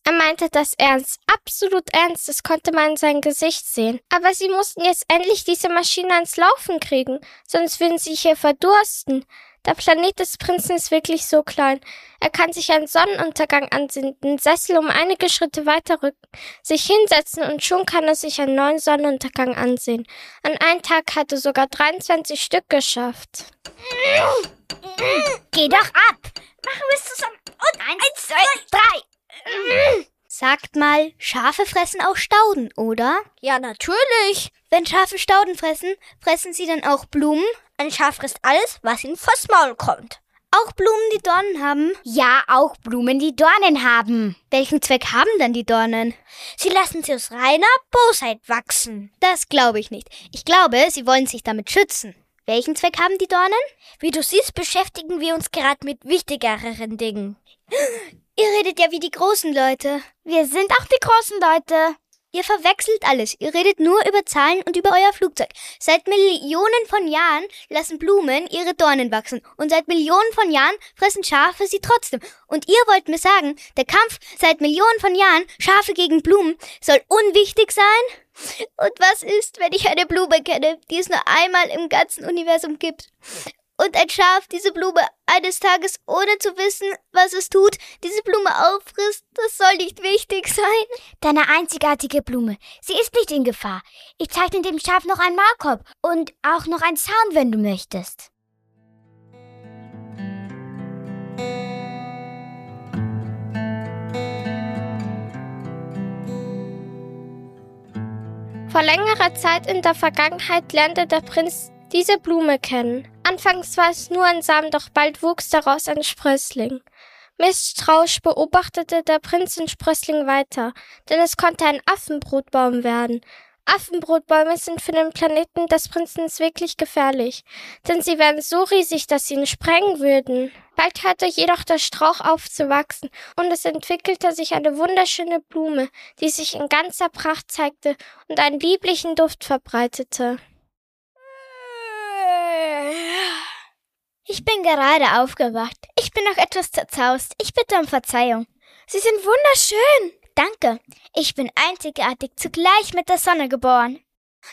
Er meinte das ernst, absolut ernst, das konnte man in sein Gesicht sehen. Aber sie mussten jetzt endlich diese Maschine ans Laufen kriegen, sonst würden sie hier verdursten. Der Planet des Prinzen ist wirklich so klein. Er kann sich einen Sonnenuntergang ansehen, den Sessel um einige Schritte weiter rücken, sich hinsetzen und schon kann er sich einen neuen Sonnenuntergang ansehen. An einem Tag hat er sogar 23 Stück geschafft. Geh doch ab! Machen wir es zusammen. Und eins, zwei, drei. Sagt mal, Schafe fressen auch Stauden, oder? Ja, natürlich. Wenn Schafe Stauden fressen, fressen sie dann auch Blumen? Ein Schaf frisst alles, was ihm vors Maul kommt. Auch Blumen, die Dornen haben? Ja, auch Blumen, die Dornen haben. Welchen Zweck haben dann die Dornen? Sie lassen sie aus reiner Bosheit wachsen. Das glaube ich nicht. Ich glaube, sie wollen sich damit schützen. Welchen Zweck haben die Dornen? Wie du siehst, beschäftigen wir uns gerade mit wichtigeren Dingen. (gasps) Ihr redet ja wie die großen Leute. Wir sind auch die großen Leute. Ihr verwechselt alles. Ihr redet nur über Zahlen und über euer Flugzeug. Seit Millionen von Jahren lassen Blumen ihre Dornen wachsen. Und seit Millionen von Jahren fressen Schafe sie trotzdem. Und ihr wollt mir sagen, der Kampf seit Millionen von Jahren, Schafe gegen Blumen, soll unwichtig sein? Und was ist, wenn ich eine Blume kenne, die es nur einmal im ganzen Universum gibt? Und ein Schaf diese Blume eines Tages, ohne zu wissen, was es tut, diese Blume auffrisst, das soll nicht wichtig sein. Deine einzigartige Blume. Sie ist nicht in Gefahr. Ich zeichne dem Schaf noch einen Markop und auch noch einen Zaun, wenn du möchtest. Vor längerer Zeit in der Vergangenheit lernte der Prinz diese Blume kennen. Anfangs war es nur ein Samen, doch bald wuchs daraus ein Sprössling. Misstrauisch beobachtete der Prinz den Sprössling weiter, denn es konnte ein Affenbrotbaum werden. Affenbrotbäume sind für den Planeten des Prinzen wirklich gefährlich, denn sie wären so riesig, dass sie ihn sprengen würden. Bald hörte jedoch der Strauch auf zu wachsen, und es entwickelte sich eine wunderschöne Blume, die sich in ganzer Pracht zeigte und einen lieblichen Duft verbreitete. Ich bin gerade aufgewacht. Ich bin noch etwas zerzaust. Ich bitte um Verzeihung. Sie sind wunderschön. Danke. Ich bin einzigartig, zugleich mit der Sonne geboren.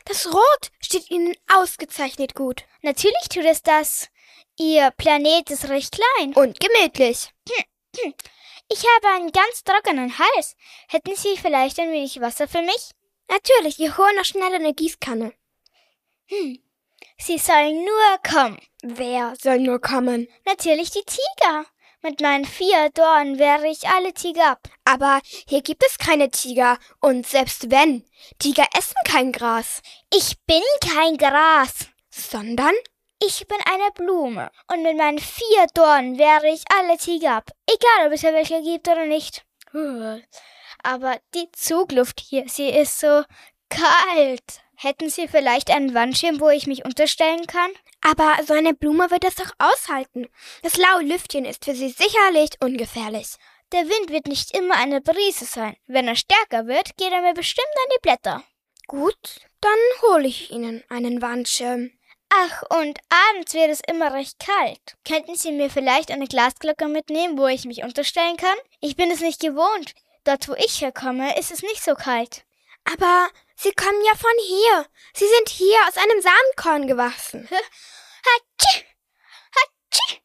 Das Rot steht Ihnen ausgezeichnet gut. Natürlich tut es das. Ihr Planet ist recht klein. Und gemütlich. Ich habe einen ganz trockenen Hals. Hätten Sie vielleicht ein wenig Wasser für mich? Natürlich, ich hole noch schnell eine Gießkanne. Hm. Sie sollen nur kommen. Wer soll nur kommen? Natürlich die Tiger. Mit meinen vier Dornen wehre ich alle Tiger ab. Aber hier gibt es keine Tiger. Und selbst wenn, Tiger essen kein Gras. Ich bin kein Gras. Sondern? Ich bin eine Blume. Und mit meinen vier Dornen wehre ich alle Tiger ab. Egal, ob es hier welche gibt oder nicht. Aber die Zugluft hier, sie ist so kalt. Hätten Sie vielleicht einen Wandschirm, wo ich mich unterstellen kann? Aber so eine Blume wird es doch aushalten. Das laue Lüftchen ist für sie sicherlich ungefährlich. Der Wind wird nicht immer eine Brise sein. Wenn er stärker wird, geht er mir bestimmt an die Blätter. Gut, dann hole ich Ihnen einen Wandschirm. Ach, und abends wird es immer recht kalt. Könnten Sie mir vielleicht eine Glasglocke mitnehmen, wo ich mich unterstellen kann? Ich bin es nicht gewohnt. Dort, wo ich herkomme, ist es nicht so kalt. Aber Sie kommen ja von hier. Sie sind hier aus einem Samenkorn gewachsen. (laughs) Hatschi! Hatschi!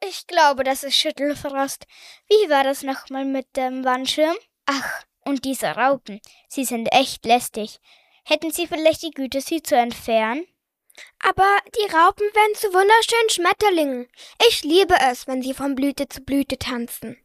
Ich glaube, das ist Schüttelfrost. Wie war das nochmal mit dem Wandschirm? Ach, und diese Raupen. Sie sind echt lästig. Hätten Sie vielleicht die Güte, sie zu entfernen? Aber die Raupen werden zu wunderschönen Schmetterlingen. Ich liebe es, wenn sie von Blüte zu Blüte tanzen.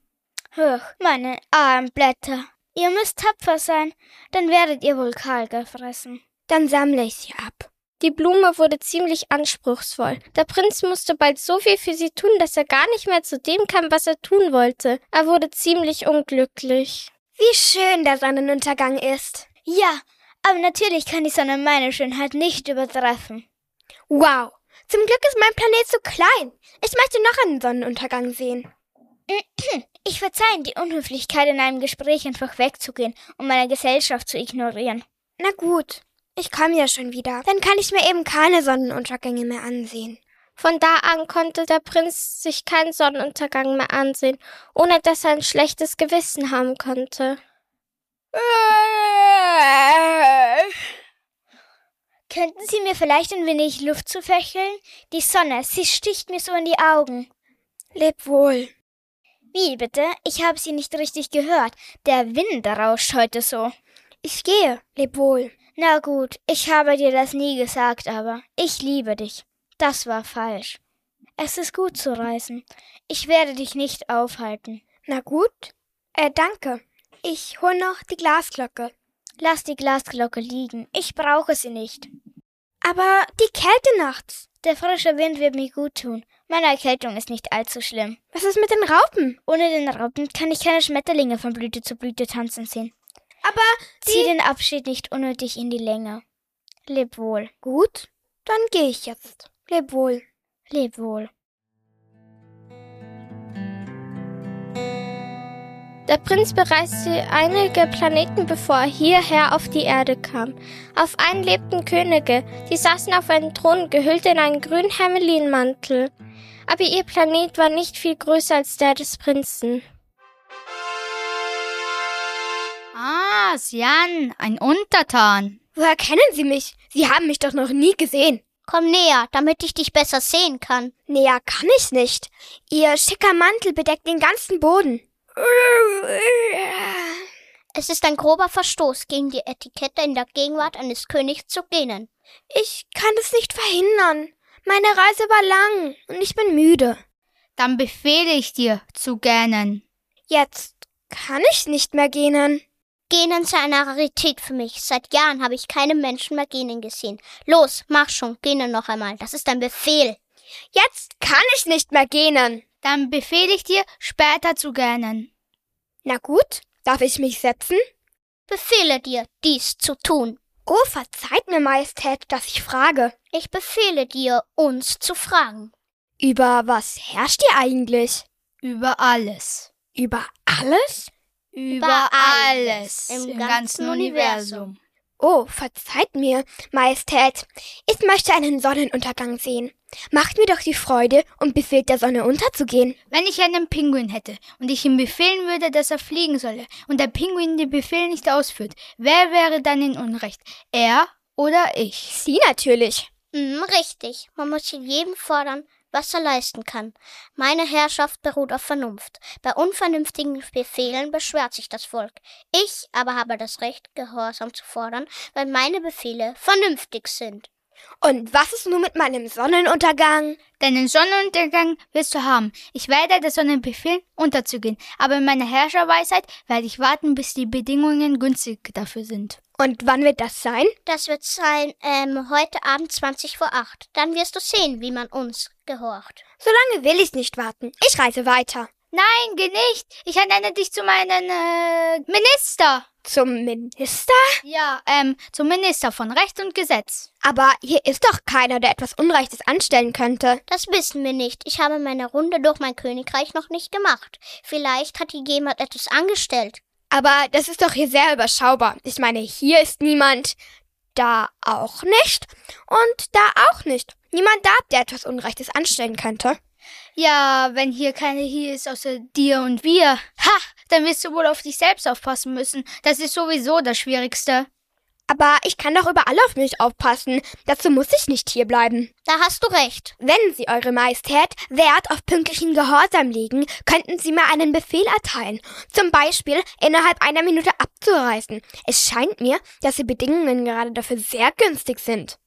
Huch, meine armen Blätter. Ihr müsst tapfer sein, dann werdet ihr wohl kahl gefressen. Dann sammle ich sie ab. Die Blume wurde ziemlich anspruchsvoll. Der Prinz musste bald so viel für sie tun, dass er gar nicht mehr zu dem kam, was er tun wollte. Er wurde ziemlich unglücklich. Wie schön der Sonnenuntergang ist. Ja, aber natürlich kann die Sonne meine Schönheit nicht übertreffen. Wow, zum Glück ist mein Planet so klein. Ich möchte noch einen Sonnenuntergang sehen. (clears throat) Ich verzeihe die Unhöflichkeit, in einem Gespräch einfach wegzugehen und meine Gesellschaft zu ignorieren. Na gut, ich komme ja schon wieder. Dann kann ich mir eben keine Sonnenuntergänge mehr ansehen. Von da an konnte der Prinz sich keinen Sonnenuntergang mehr ansehen, ohne dass er ein schlechtes Gewissen haben konnte. Könnten Sie mir vielleicht ein wenig Luft zufächeln? Die Sonne, sie sticht mir so in die Augen. Leb wohl. Wie bitte? Ich habe Sie nicht richtig gehört. Der Wind rauscht heute so. Ich gehe. Leb wohl. Na gut, ich habe dir das nie gesagt, aber ich liebe dich. Das war falsch. Es ist gut zu reisen. Ich werde dich nicht aufhalten. Na gut. Äh, danke. Ich hol noch die Glasglocke. Lass die Glasglocke liegen. Ich brauche sie nicht. Aber die Kälte nachts. Der frische Wind wird mir gut tun. Meine Erkältung ist nicht allzu schlimm. Was ist mit den Raupen? Ohne den Raupen kann ich keine Schmetterlinge von Blüte zu Blüte tanzen sehen. Aber Zieh den Abschied nicht unnötig in die Länge. Leb wohl. Gut, dann gehe ich jetzt. Leb wohl. Leb wohl. Der Prinz bereiste einige Planeten, bevor er hierher auf die Erde kam. Auf einen lebten Könige, die saßen auf einem Thron, gehüllt in einen grünen Hermelinmantel. Aber ihr Planet war nicht viel größer als der des Prinzen. Ah, Sian, ein Untertan. Woher kennen Sie mich? Sie haben mich doch noch nie gesehen. Komm näher, damit ich dich besser sehen kann. Näher kann ich nicht. Ihr schicker Mantel bedeckt den ganzen Boden. Es ist ein grober Verstoß gegen die Etikette in der Gegenwart eines Königs zu gähnen. Ich kann es nicht verhindern. Meine Reise war lang und ich bin müde. Dann befehle ich dir zu gähnen. Jetzt kann ich nicht mehr gähnen. Gähnen sei eine Rarität für mich. Seit Jahren habe ich keine Menschen mehr gähnen gesehen. Los, mach schon, gähne noch einmal. Das ist ein Befehl. Jetzt kann ich nicht mehr gähnen. Dann befehle ich dir, später zu gähnen. Na gut, darf ich mich setzen? Befehle dir, dies zu tun. Oh, verzeiht mir, Majestät, dass ich frage. Ich befehle dir, uns zu fragen. Über was herrscht ihr eigentlich? Über alles. Über alles? Über alles. alles. Im Im, ganzen ganzen Universum. Oh, verzeiht mir, Majestät. Ich möchte einen Sonnenuntergang sehen. Macht mir doch die Freude und befehlt der Sonne unterzugehen. Wenn ich einen Pinguin hätte und ich ihm befehlen würde, dass er fliegen solle, und der Pinguin den Befehl nicht ausführt, wer wäre dann in Unrecht? Er oder ich? Sie natürlich. Hm, richtig. Man muss in jedem fordern, was er leisten kann. Meine Herrschaft beruht auf Vernunft. Bei unvernünftigen Befehlen beschwert sich das Volk. Ich aber habe das Recht, Gehorsam zu fordern, weil meine Befehle vernünftig sind. Und was ist nun mit meinem Sonnenuntergang? Deinen Sonnenuntergang wirst du haben. Ich werde der Sonne befehlen, unterzugehen. Aber in meiner Herrscherweisheit werde ich warten, bis die Bedingungen günstig dafür sind. Und wann wird das sein? Das wird sein, ähm, heute Abend 20 vor 8. Dann wirst du sehen, wie man uns gehorcht. So lange will ich nicht warten. Ich reise weiter. Nein, geh nicht. Ich ernenne dich zu meinem äh, Minister. Zum Minister? Ja, ähm, zum Minister von Recht und Gesetz. Aber hier ist doch keiner, der etwas Unrechtes anstellen könnte. Das wissen wir nicht. Ich habe meine Runde durch mein Königreich noch nicht gemacht. Vielleicht hat hier jemand etwas angestellt. Aber das ist doch hier sehr überschaubar. Ich meine, hier ist niemand, da auch nicht und da auch nicht. Niemand da, der etwas Unrechtes anstellen könnte. Ja, wenn hier keiner hier ist außer dir und wir, ha, dann wirst du wohl auf dich selbst aufpassen müssen. Das ist sowieso das Schwierigste. Aber ich kann doch überall auf mich aufpassen. Dazu muss ich nicht hier bleiben. Da hast du recht. Wenn Sie, Eure Majestät, Wert auf pünktlichen Gehorsam legen, könnten Sie mir einen Befehl erteilen. Zum Beispiel innerhalb einer Minute abzureisen. Es scheint mir, dass die Bedingungen gerade dafür sehr günstig sind.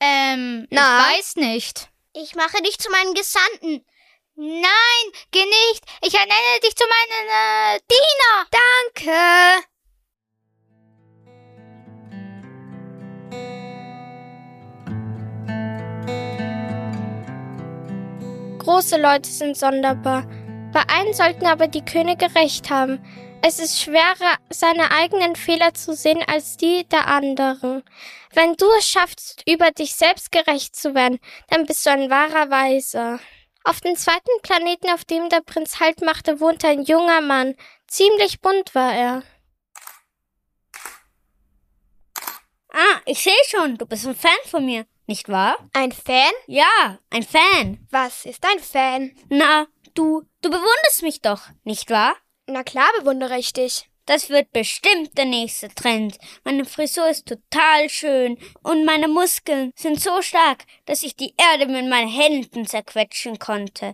Ähm, Na? ich weiß nicht. Ich mache dich zu meinem Gesandten. Nein, geh nicht. Ich ernenne dich zu meinem äh, Diener. Danke. Große Leute sind sonderbar. Bei allen sollten aber die Könige recht haben. Es ist schwerer, seine eigenen Fehler zu sehen als die der anderen. Wenn du es schaffst, über dich selbst gerecht zu werden, dann bist du ein wahrer Weiser. Auf dem zweiten Planeten, auf dem der Prinz Halt machte, wohnte ein junger Mann. Ziemlich bunt war er. Ah, ich sehe schon, du bist ein Fan von mir, nicht wahr? Ein Fan? Ja, ein Fan. Was ist ein Fan? Na, du, du bewunderst mich doch, nicht wahr? Na klar bewundere ich dich. Das wird bestimmt der nächste Trend. Meine Frisur ist total schön und meine Muskeln sind so stark, dass ich die Erde mit meinen Händen zerquetschen konnte.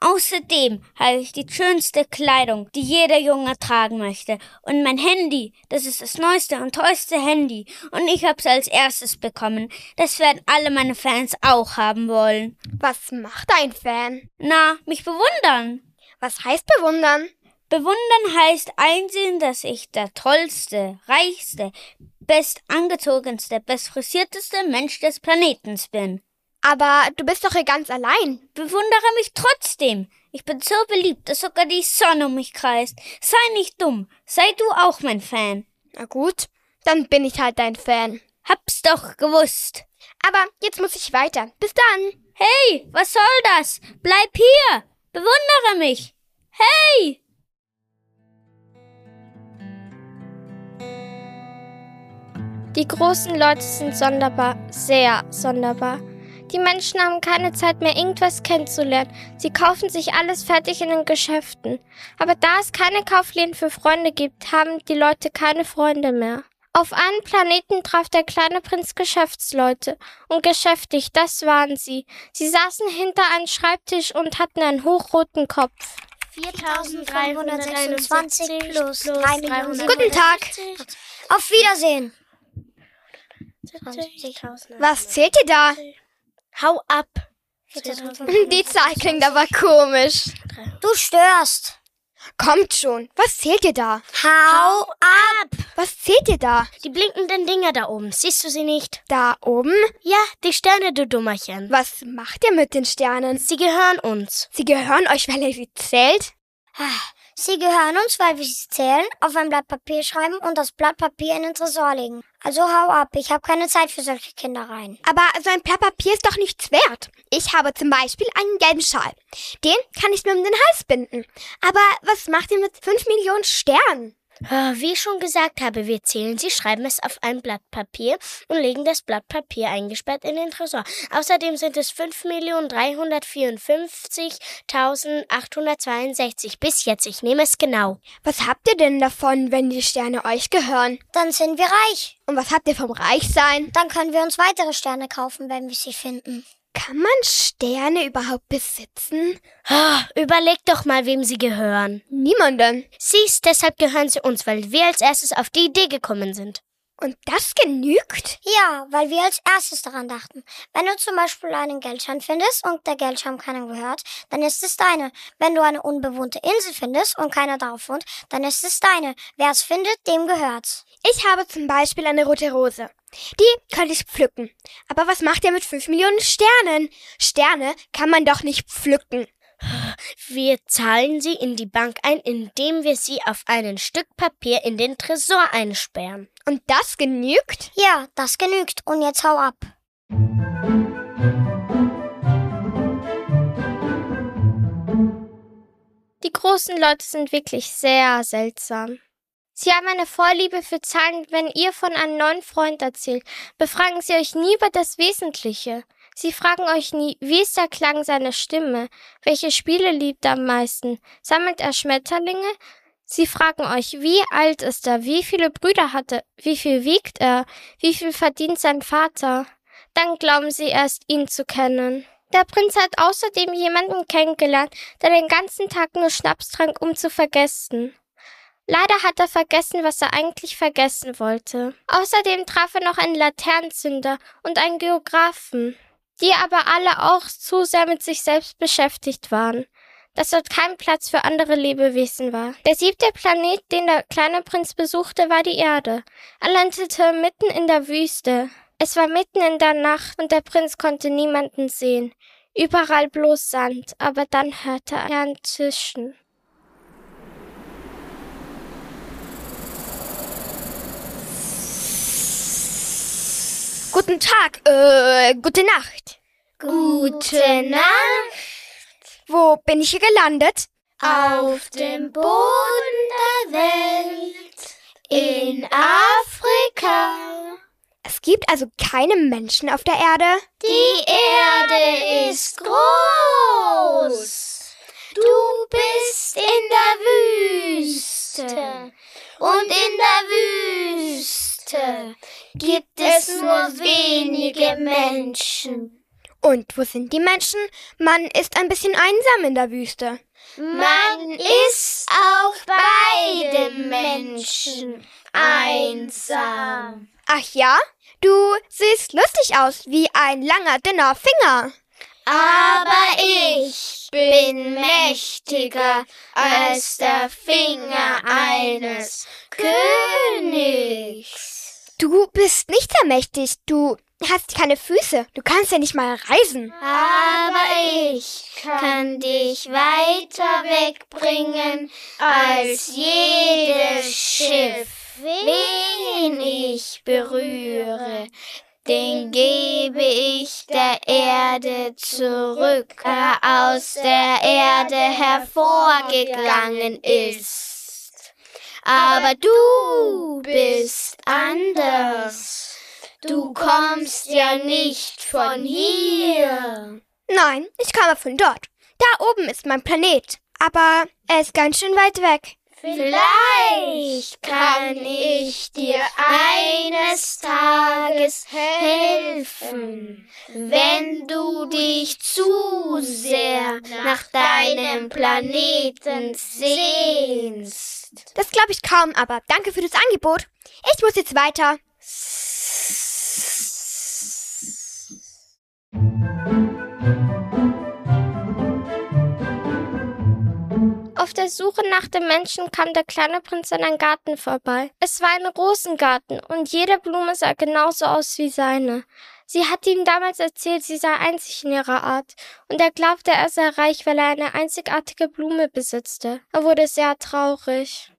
Außerdem habe ich die schönste Kleidung, die jeder Junge tragen möchte. Und mein Handy, das ist das neueste und tollste Handy. Und ich habe es als erstes bekommen. Das werden alle meine Fans auch haben wollen. Was macht ein Fan? Na, mich bewundern. Was heißt bewundern? Bewundern heißt einsehen, dass ich der tollste, reichste, bestangezogenste, bestfrisierteste Mensch des Planetens bin. Aber du bist doch hier ganz allein. Bewundere mich trotzdem. Ich bin so beliebt, dass sogar die Sonne um mich kreist. Sei nicht dumm. Sei du auch mein Fan. Na gut, dann bin ich halt dein Fan. Hab's doch gewusst. Aber jetzt muss ich weiter. Bis dann. Hey, was soll das? Bleib hier. Bewundere mich. Hey! Die großen Leute sind sonderbar, sehr sonderbar. Die Menschen haben keine Zeit mehr, irgendwas kennenzulernen. Sie kaufen sich alles fertig in den Geschäften. Aber da es keine Kaufläden für Freunde gibt, haben die Leute keine Freunde mehr. Auf einem Planeten traf der kleine Prinz Geschäftsleute. Und geschäftig, das waren sie. Sie saßen hinter einem Schreibtisch und hatten einen hochroten Kopf. 4326 plus 300. Guten Tag. Auf Wiedersehen. Was zählt ihr da? Hau ab. Die Zahl klingt aber komisch. Du störst. Kommt schon. Was zählt ihr da? Hau ab. Was zählt ihr da? Die blinkenden Dinger da oben. Siehst du sie nicht? Da oben? Ja, die Sterne, du Dummerchen. Was macht ihr mit den Sternen? Sie gehören uns. Sie gehören euch, weil ihr sie zählt? Sie gehören uns, weil wir sie zählen, auf ein Blatt Papier schreiben und das Blatt Papier in den Tresor legen. Also hau ab, ich habe keine Zeit für solche Kindereien. Aber so ein Blatt Papier ist doch nichts wert. Ich habe zum Beispiel einen gelben Schal. Den kann ich mir um den Hals binden. Aber was macht ihr mit fünf Millionen Sternen? Ah, Wie ich schon gesagt habe, wir zählen sie, schreiben es auf ein Blatt Papier und legen das Blatt Papier eingesperrt in den Tresor. Außerdem sind es 5.354.862 bis jetzt. Ich nehme es genau. Was habt ihr denn davon, wenn die Sterne euch gehören? Dann sind wir reich. Und was habt ihr vom Reichsein? Dann können wir uns weitere Sterne kaufen, wenn wir sie finden. Kann man Sterne überhaupt besitzen? Ah, Überleg doch mal, wem sie gehören. Niemanden. Siehst, deshalb gehören sie uns, weil wir als erstes auf die Idee gekommen sind. Und das genügt? Ja, weil wir als erstes daran dachten. Wenn du zum Beispiel einen Geldschein findest und der Geldschein keinem gehört, dann ist es deine. Wenn du eine unbewohnte Insel findest und keiner darauf wohnt, dann ist es deine. Wer es findet, dem gehört's. Ich habe zum Beispiel eine rote Rose. Die könnte ich pflücken. Aber was macht ihr mit fünf Millionen Sternen? Sterne kann man doch nicht pflücken. Wir zahlen sie in die Bank ein, indem wir sie auf ein Stück Papier in den Tresor einsperren. Und das genügt? Ja, das genügt. Und jetzt hau ab. Die großen Leute sind wirklich sehr seltsam. Sie haben eine Vorliebe für Zahlen. Wenn ihr von einem neuen Freund erzählt, befragen sie euch nie über das Wesentliche. Sie fragen euch nie, wie ist der Klang seiner Stimme? Welche Spiele liebt er am meisten? Sammelt er Schmetterlinge? Sie fragen euch, wie alt ist er? Wie viele Brüder hat er? Wie viel wiegt er? Wie viel verdient sein Vater? Dann glauben sie erst, ihn zu kennen. Der Prinz hat außerdem jemanden kennengelernt, der den ganzen Tag nur Schnaps trank, um zu vergessen. Leider hat er vergessen, was er eigentlich vergessen wollte. Außerdem traf er noch einen Laternenzünder und einen Geographen, die aber alle auch zu sehr mit sich selbst beschäftigt waren, dass dort kein Platz für andere Lebewesen war. Der siebte Planet, den der kleine Prinz besuchte, war die Erde. Er landete mitten in der Wüste. Es war mitten in der Nacht und der Prinz konnte niemanden sehen. Überall bloß Sand, aber dann hörte er ein Zischen. Guten Tag, äh, gute Nacht. Gute Nacht. Wo bin ich hier gelandet? Auf dem Boden der Welt. In Afrika. Es gibt also keine Menschen auf der Erde? Die Erde ist groß. Du bist in der Wüste. Und Orte gibt es nur wenige Menschen. Und wo sind die Menschen? Man ist ein bisschen einsam in der Wüste. Man ist auf beiden Menschen einsam. Ach ja? Du siehst lustig aus wie ein langer, dünner Finger. Aber ich bin mächtiger als der Finger eines Königs. Du bist nicht sehr mächtig. Du hast keine Füße. Du kannst ja nicht mal reisen. Aber ich kann dich weiter wegbringen als jedes Schiff. Wen ich berühre, den gebe ich der Erde zurück, der aus der Erde hervorgegangen ist. Aber du bist anders. Du kommst ja nicht von hier. Nein, ich komme von dort. Da oben ist mein Planet. Aber er ist ganz schön weit weg. Vielleicht kann ich dir eines Tages helfen, wenn du dich zu sehr nach deinem Planeten sehnst. Das glaube ich kaum, aber danke für das Angebot. Ich muss jetzt weiter. Auf der Suche nach dem Menschen kam der kleine Prinz an einen Garten vorbei. Es war ein Rosengarten und jede Blume sah genauso aus wie seine. Sie hatte ihm damals erzählt, sie sei einzig in ihrer Art, und er glaubte, er sei reich, weil er eine einzigartige Blume besitzte. Er wurde sehr traurig.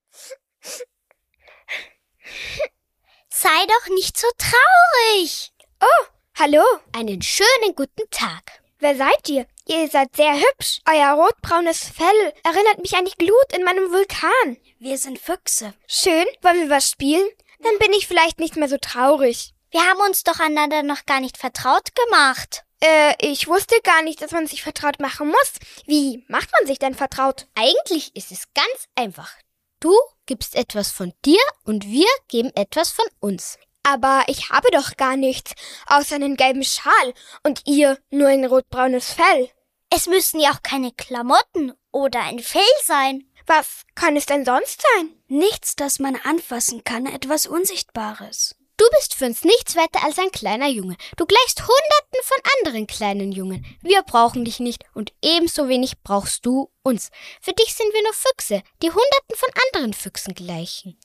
Sei doch nicht so traurig. Oh, hallo. Einen schönen guten Tag. Wer seid ihr? Ihr seid sehr hübsch. Euer rotbraunes Fell erinnert mich an die Glut in meinem Vulkan. Wir sind Füchse. Schön. Wollen wir was spielen? Dann bin ich vielleicht nicht mehr so traurig. Wir haben uns doch einander noch gar nicht vertraut gemacht. Äh, ich wusste gar nicht, dass man sich vertraut machen muss. Wie macht man sich denn vertraut? Eigentlich ist es ganz einfach. Du gibst etwas von dir und wir geben etwas von uns. Aber ich habe doch gar nichts, außer einen gelben Schal und ihr nur ein rotbraunes Fell. Es müssen ja auch keine Klamotten oder ein Fell sein. Was kann es denn sonst sein? Nichts, das man anfassen kann, etwas Unsichtbares. Du bist für uns nichts weiter als ein kleiner Junge. Du gleichst Hunderten von anderen kleinen Jungen. Wir brauchen dich nicht und ebenso wenig brauchst du uns. Für dich sind wir nur Füchse, die Hunderten von anderen Füchsen gleichen.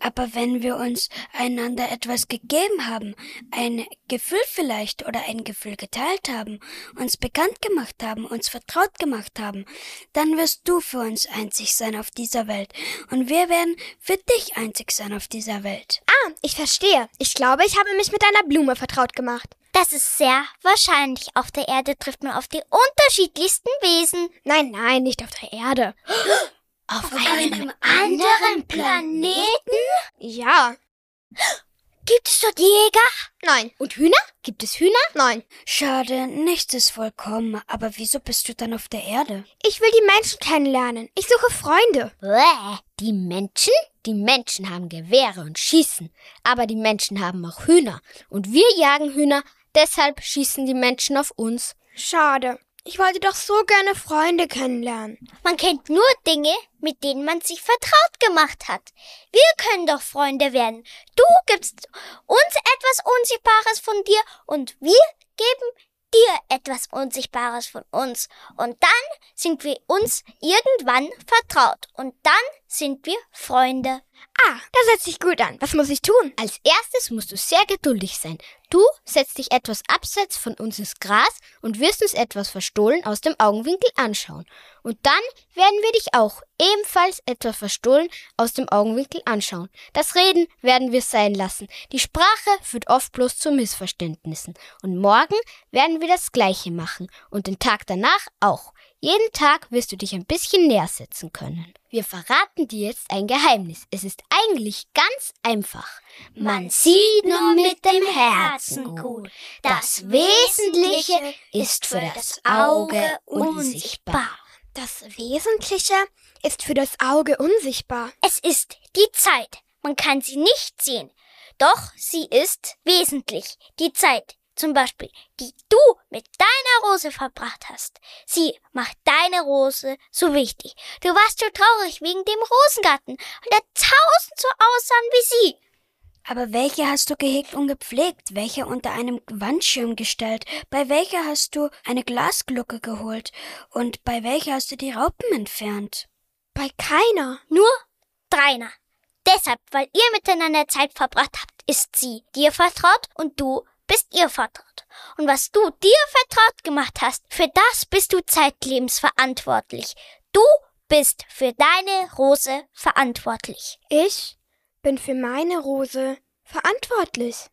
Aber wenn wir uns einander etwas gegeben haben, ein Gefühl vielleicht oder ein Gefühl geteilt haben, uns bekannt gemacht haben, uns vertraut gemacht haben, dann wirst du für uns einzig sein auf dieser Welt und wir werden für dich einzig sein auf dieser Welt. Ah, ich verstehe. Ich glaube, ich habe mich mit einer Blume vertraut gemacht. Das ist sehr wahrscheinlich. Auf der Erde trifft man auf die unterschiedlichsten Wesen. Nein, nein, nicht auf der Erde. Auf, auf einem, einem anderen Planeten? Ja. Gibt es dort Jäger? Nein. Und Hühner? Gibt es Hühner? Nein. Schade, nichts ist vollkommen. Aber wieso bist du dann auf der Erde? Ich will die Menschen kennenlernen. Ich suche Freunde. Bäh, die Menschen? Die Menschen haben Gewehre und schießen. Aber die Menschen haben auch Hühner. Und wir jagen Hühner. Deshalb schießen die Menschen auf uns. Schade. Ich wollte doch so gerne Freunde kennenlernen. Man kennt nur Dinge, mit denen man sich vertraut gemacht hat. Wir können doch Freunde werden. Du gibst uns etwas Unsichtbares von dir und wir geben dir etwas Unsichtbares von uns. Und dann sind wir uns irgendwann vertraut. Und dann sind wir Freunde. Ah, das hört sich gut an. Was muss ich tun? Als erstes musst du sehr geduldig sein. Du setzt dich etwas abseits von uns ins Gras und wirst uns etwas verstohlen aus dem Augenwinkel anschauen. Und dann werden wir dich auch ebenfalls etwas verstohlen aus dem Augenwinkel anschauen. Das Reden werden wir sein lassen. Die Sprache führt oft bloß zu Missverständnissen. Und morgen werden wir das Gleiche machen. Und den Tag danach auch. Jeden Tag wirst du dich ein bisschen näher setzen können. Wir verraten dir jetzt ein Geheimnis. Es ist eigentlich ganz einfach. Man sieht nur mit dem Herzen gut. Das Wesentliche ist für das Auge unsichtbar. Das Wesentliche ist für das Auge unsichtbar. Es ist die Zeit. Man kann sie nicht sehen. Doch sie ist wesentlich. Die Zeit zum Beispiel, die du mit deiner Rose verbracht hast. Sie macht deine Rose so wichtig. Du warst so traurig wegen dem Rosengarten und der tausend so aussahen wie sie. Aber welche hast du gehegt und gepflegt? Welche unter einem Wandschirm gestellt? Bei welcher hast du eine Glasglucke geholt? Und bei welcher hast du die Raupen entfernt? Bei keiner. Nur deiner. Deshalb, weil ihr miteinander Zeit verbracht habt, ist sie dir vertraut und du bist ihr vertraut. Und was du dir vertraut gemacht hast, für das bist du zeitlebens verantwortlich. Du bist für deine Rose verantwortlich. Ich bin für meine Rose verantwortlich.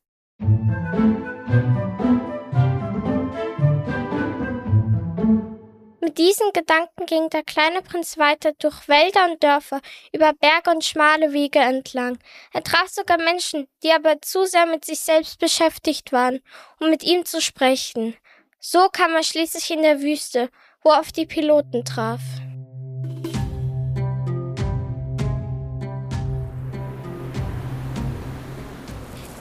Mit diesen Gedanken ging der kleine Prinz weiter durch Wälder und Dörfer, über Berge und schmale Wege entlang. Er traf sogar Menschen, die aber zu sehr mit sich selbst beschäftigt waren, um mit ihm zu sprechen. So kam er schließlich in der Wüste, wo er auf die Piloten traf.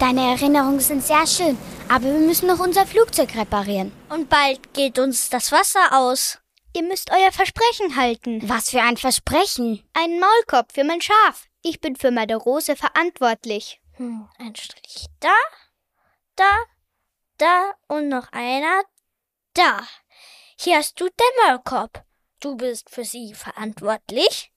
Deine Erinnerungen sind sehr schön, aber wir müssen noch unser Flugzeug reparieren. Und bald geht uns das Wasser aus. Ihr müsst euer Versprechen halten. Was für ein Versprechen? Einen Maulkorb für mein Schaf. Ich bin für meine Rose verantwortlich. Hm, ein Strich da, da, da und noch einer da. Hier hast du den Maulkorb. Du bist für sie verantwortlich.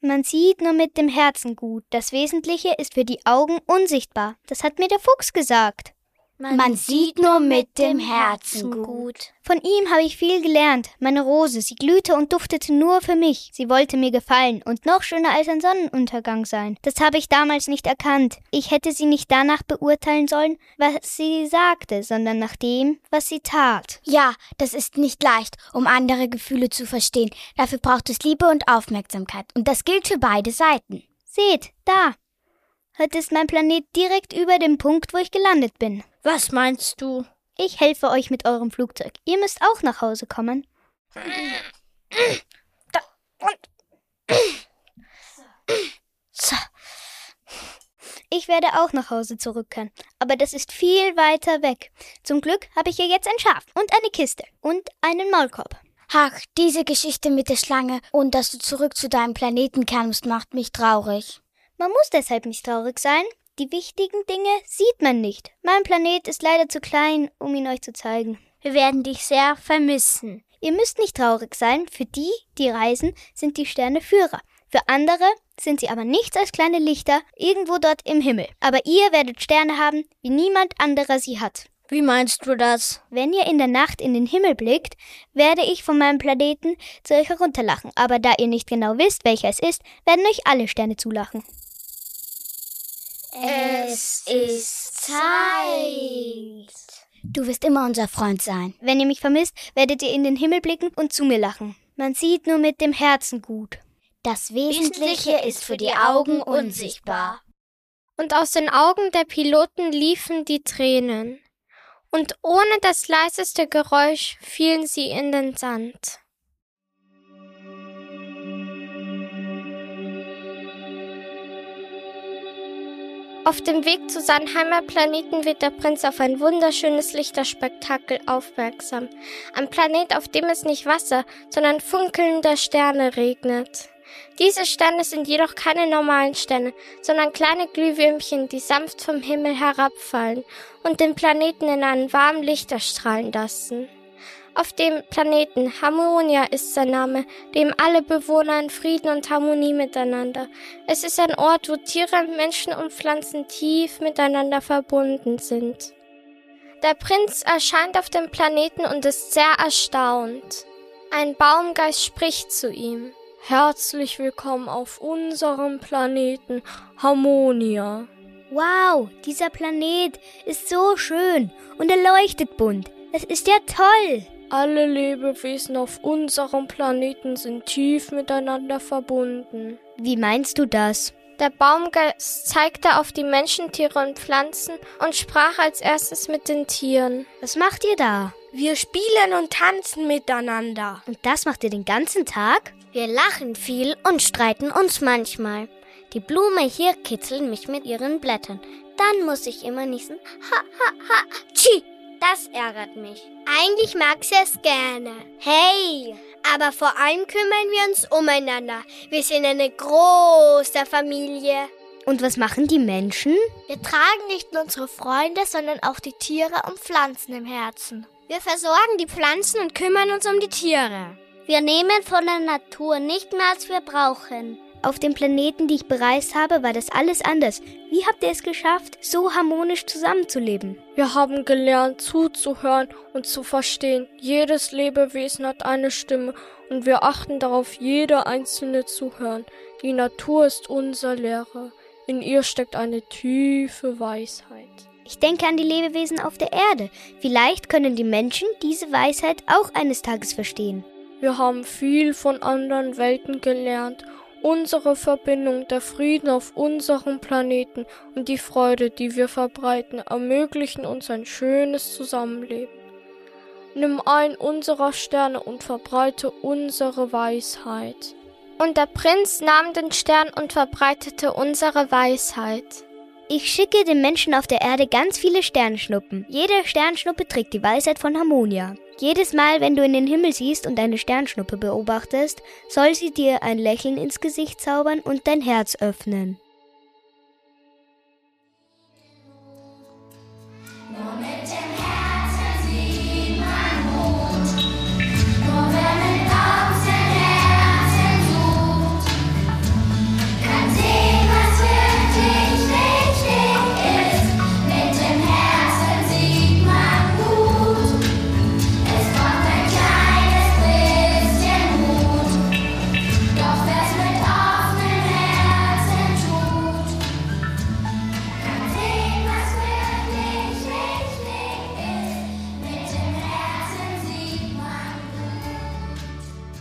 Man sieht nur mit dem Herzen gut. Das Wesentliche ist für die Augen unsichtbar. Das hat mir der Fuchs gesagt. Man, Man sieht nur mit dem Herzen gut. Von ihm habe ich viel gelernt. Meine Rose, sie glühte und duftete nur für mich. Sie wollte mir gefallen und noch schöner als ein Sonnenuntergang sein. Das habe ich damals nicht erkannt. Ich hätte sie nicht danach beurteilen sollen, was sie sagte, sondern nach dem, was sie tat. Ja, das ist nicht leicht, um andere Gefühle zu verstehen. Dafür braucht es Liebe und Aufmerksamkeit. Und das gilt für beide Seiten. Seht, da. Heute ist mein Planet direkt über dem Punkt, wo ich gelandet bin. Was meinst du? Ich helfe euch mit eurem Flugzeug. Ihr müsst auch nach Hause kommen. Da und. So. Ich werde auch nach Hause zurückkehren, aber das ist viel weiter weg. Zum Glück habe ich hier jetzt ein Schaf und eine Kiste und einen Maulkorb. Ach, diese Geschichte mit der Schlange und dass du zurück zu deinem Planeten kannst, macht mich traurig. Man muss deshalb nicht traurig sein. Die wichtigen Dinge sieht man nicht. Mein Planet ist leider zu klein, um ihn euch zu zeigen. Wir werden dich sehr vermissen. Ihr müsst nicht traurig sein. Für die, die reisen, sind die Sterne Führer. Für andere sind sie aber nichts als kleine Lichter irgendwo dort im Himmel. Aber ihr werdet Sterne haben, wie niemand anderer sie hat. Wie meinst du das? Wenn ihr in der Nacht in den Himmel blickt, werde ich von meinem Planeten zu euch herunterlachen. Aber da ihr nicht genau wisst, welcher es ist, werden euch alle Sterne zulachen. Es ist Zeit. Du wirst immer unser Freund sein. Wenn ihr mich vermisst, werdet ihr in den Himmel blicken und zu mir lachen. Man sieht nur mit dem Herzen gut. Das Wesentliche ist für die Augen unsichtbar. Und aus den Augen der Piloten liefen die Tränen. Und ohne das leiseste Geräusch fielen sie in den Sand. Auf dem Weg zu seinem Heimatplaneten wird der Prinz auf ein wunderschönes Lichterspektakel aufmerksam. Ein Planet, auf dem es nicht Wasser, sondern funkelnde Sterne regnet. Diese Sterne sind jedoch keine normalen Sterne, sondern kleine Glühwürmchen, die sanft vom Himmel herabfallen und den Planeten in einen warmen Licht erstrahlen lassen. Auf dem Planeten Harmonia ist sein Name, dem alle Bewohner in Frieden und Harmonie miteinander. Es ist ein Ort, wo Tiere, Menschen und Pflanzen tief miteinander verbunden sind. Der Prinz erscheint auf dem Planeten und ist sehr erstaunt. Ein Baumgeist spricht zu ihm. Herzlich willkommen auf unserem Planeten Harmonia. Wow, dieser Planet ist so schön und er leuchtet bunt. Es ist ja toll. Alle Lebewesen auf unserem Planeten sind tief miteinander verbunden. Wie meinst du das? Der Baumgeist zeigte auf die Menschen, Tiere und Pflanzen und sprach als erstes mit den Tieren. Was macht ihr da? Wir spielen und tanzen miteinander. Und das macht ihr den ganzen Tag? Wir lachen viel und streiten uns manchmal. Die Blume hier kitzelt mich mit ihren Blättern. Dann muss ich immer niesen. Ha, ha, ha, tschi. Das ärgert mich. Eigentlich mag sie es gerne. Hey! Aber vor allem kümmern wir uns umeinander. Wir sind eine große Familie. Und was machen die Menschen? Wir tragen nicht nur unsere Freunde, sondern auch die Tiere und Pflanzen im Herzen. Wir versorgen die Pflanzen und kümmern uns um die Tiere. Wir nehmen von der Natur nicht mehr, als wir brauchen. Auf den Planeten, die ich bereist habe, war das alles anders. Wie habt ihr es geschafft, so harmonisch zusammenzuleben? Wir haben gelernt, zuzuhören und zu verstehen. Jedes Lebewesen hat eine Stimme und wir achten darauf, jede einzelne zu hören. Die Natur ist unser Lehrer. In ihr steckt eine tiefe Weisheit. Ich denke an die Lebewesen auf der Erde. Vielleicht können die Menschen diese Weisheit auch eines Tages verstehen. Wir haben viel von anderen Welten gelernt. Unsere Verbindung, der Frieden auf unserem Planeten und die Freude, die wir verbreiten, ermöglichen uns ein schönes Zusammenleben. Nimm ein unserer Sterne und verbreite unsere Weisheit. Und der Prinz nahm den Stern und verbreitete unsere Weisheit. Ich schicke den Menschen auf der Erde ganz viele Sternschnuppen. Jede Sternschnuppe trägt die Weisheit von Harmonia. Jedes Mal, wenn du in den Himmel siehst und eine Sternschnuppe beobachtest, soll sie dir ein Lächeln ins Gesicht zaubern und dein Herz öffnen.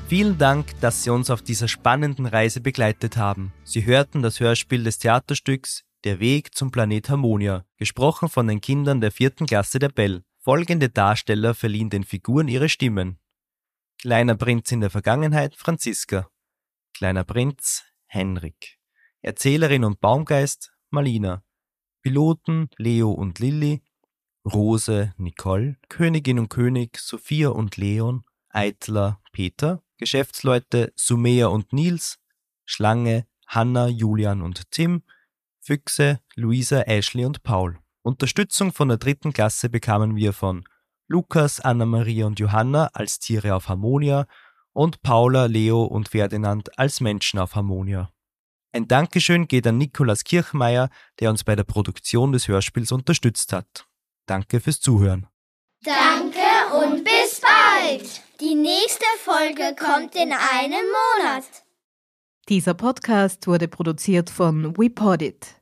Vielen Dank, dass Sie uns auf dieser spannenden Reise begleitet haben. Sie hörten das Hörspiel des Theaterstücks Der Weg zum Planet Harmonia, gesprochen von den Kindern der vierten Klasse der Bell. Folgende Darsteller verliehen den Figuren ihre Stimmen. Kleiner Prinz in der Vergangenheit Franziska. Kleiner Prinz Henrik. Erzählerin und Baumgeist Malina. Piloten Leo und Lilly. Rose Nicole. Königin und König Sophia und Leon. Eitler Peter. Geschäftsleute Sumea und Nils, Schlange Hanna, Julian und Tim, Füchse Luisa, Ashley und Paul. Unterstützung von der dritten Klasse bekamen wir von Lukas, Anna-Maria und Johanna als Tiere auf Harmonia und Paula, Leo und Ferdinand als Menschen auf Harmonia. Ein Dankeschön geht an Nikolaus Kirchmeier, der uns bei der Produktion des Hörspiels unterstützt hat. Danke fürs Zuhören. Danke und bis bald! Die nächste Folge kommt in einem Monat. Dieser Podcast wurde produziert von WePodit.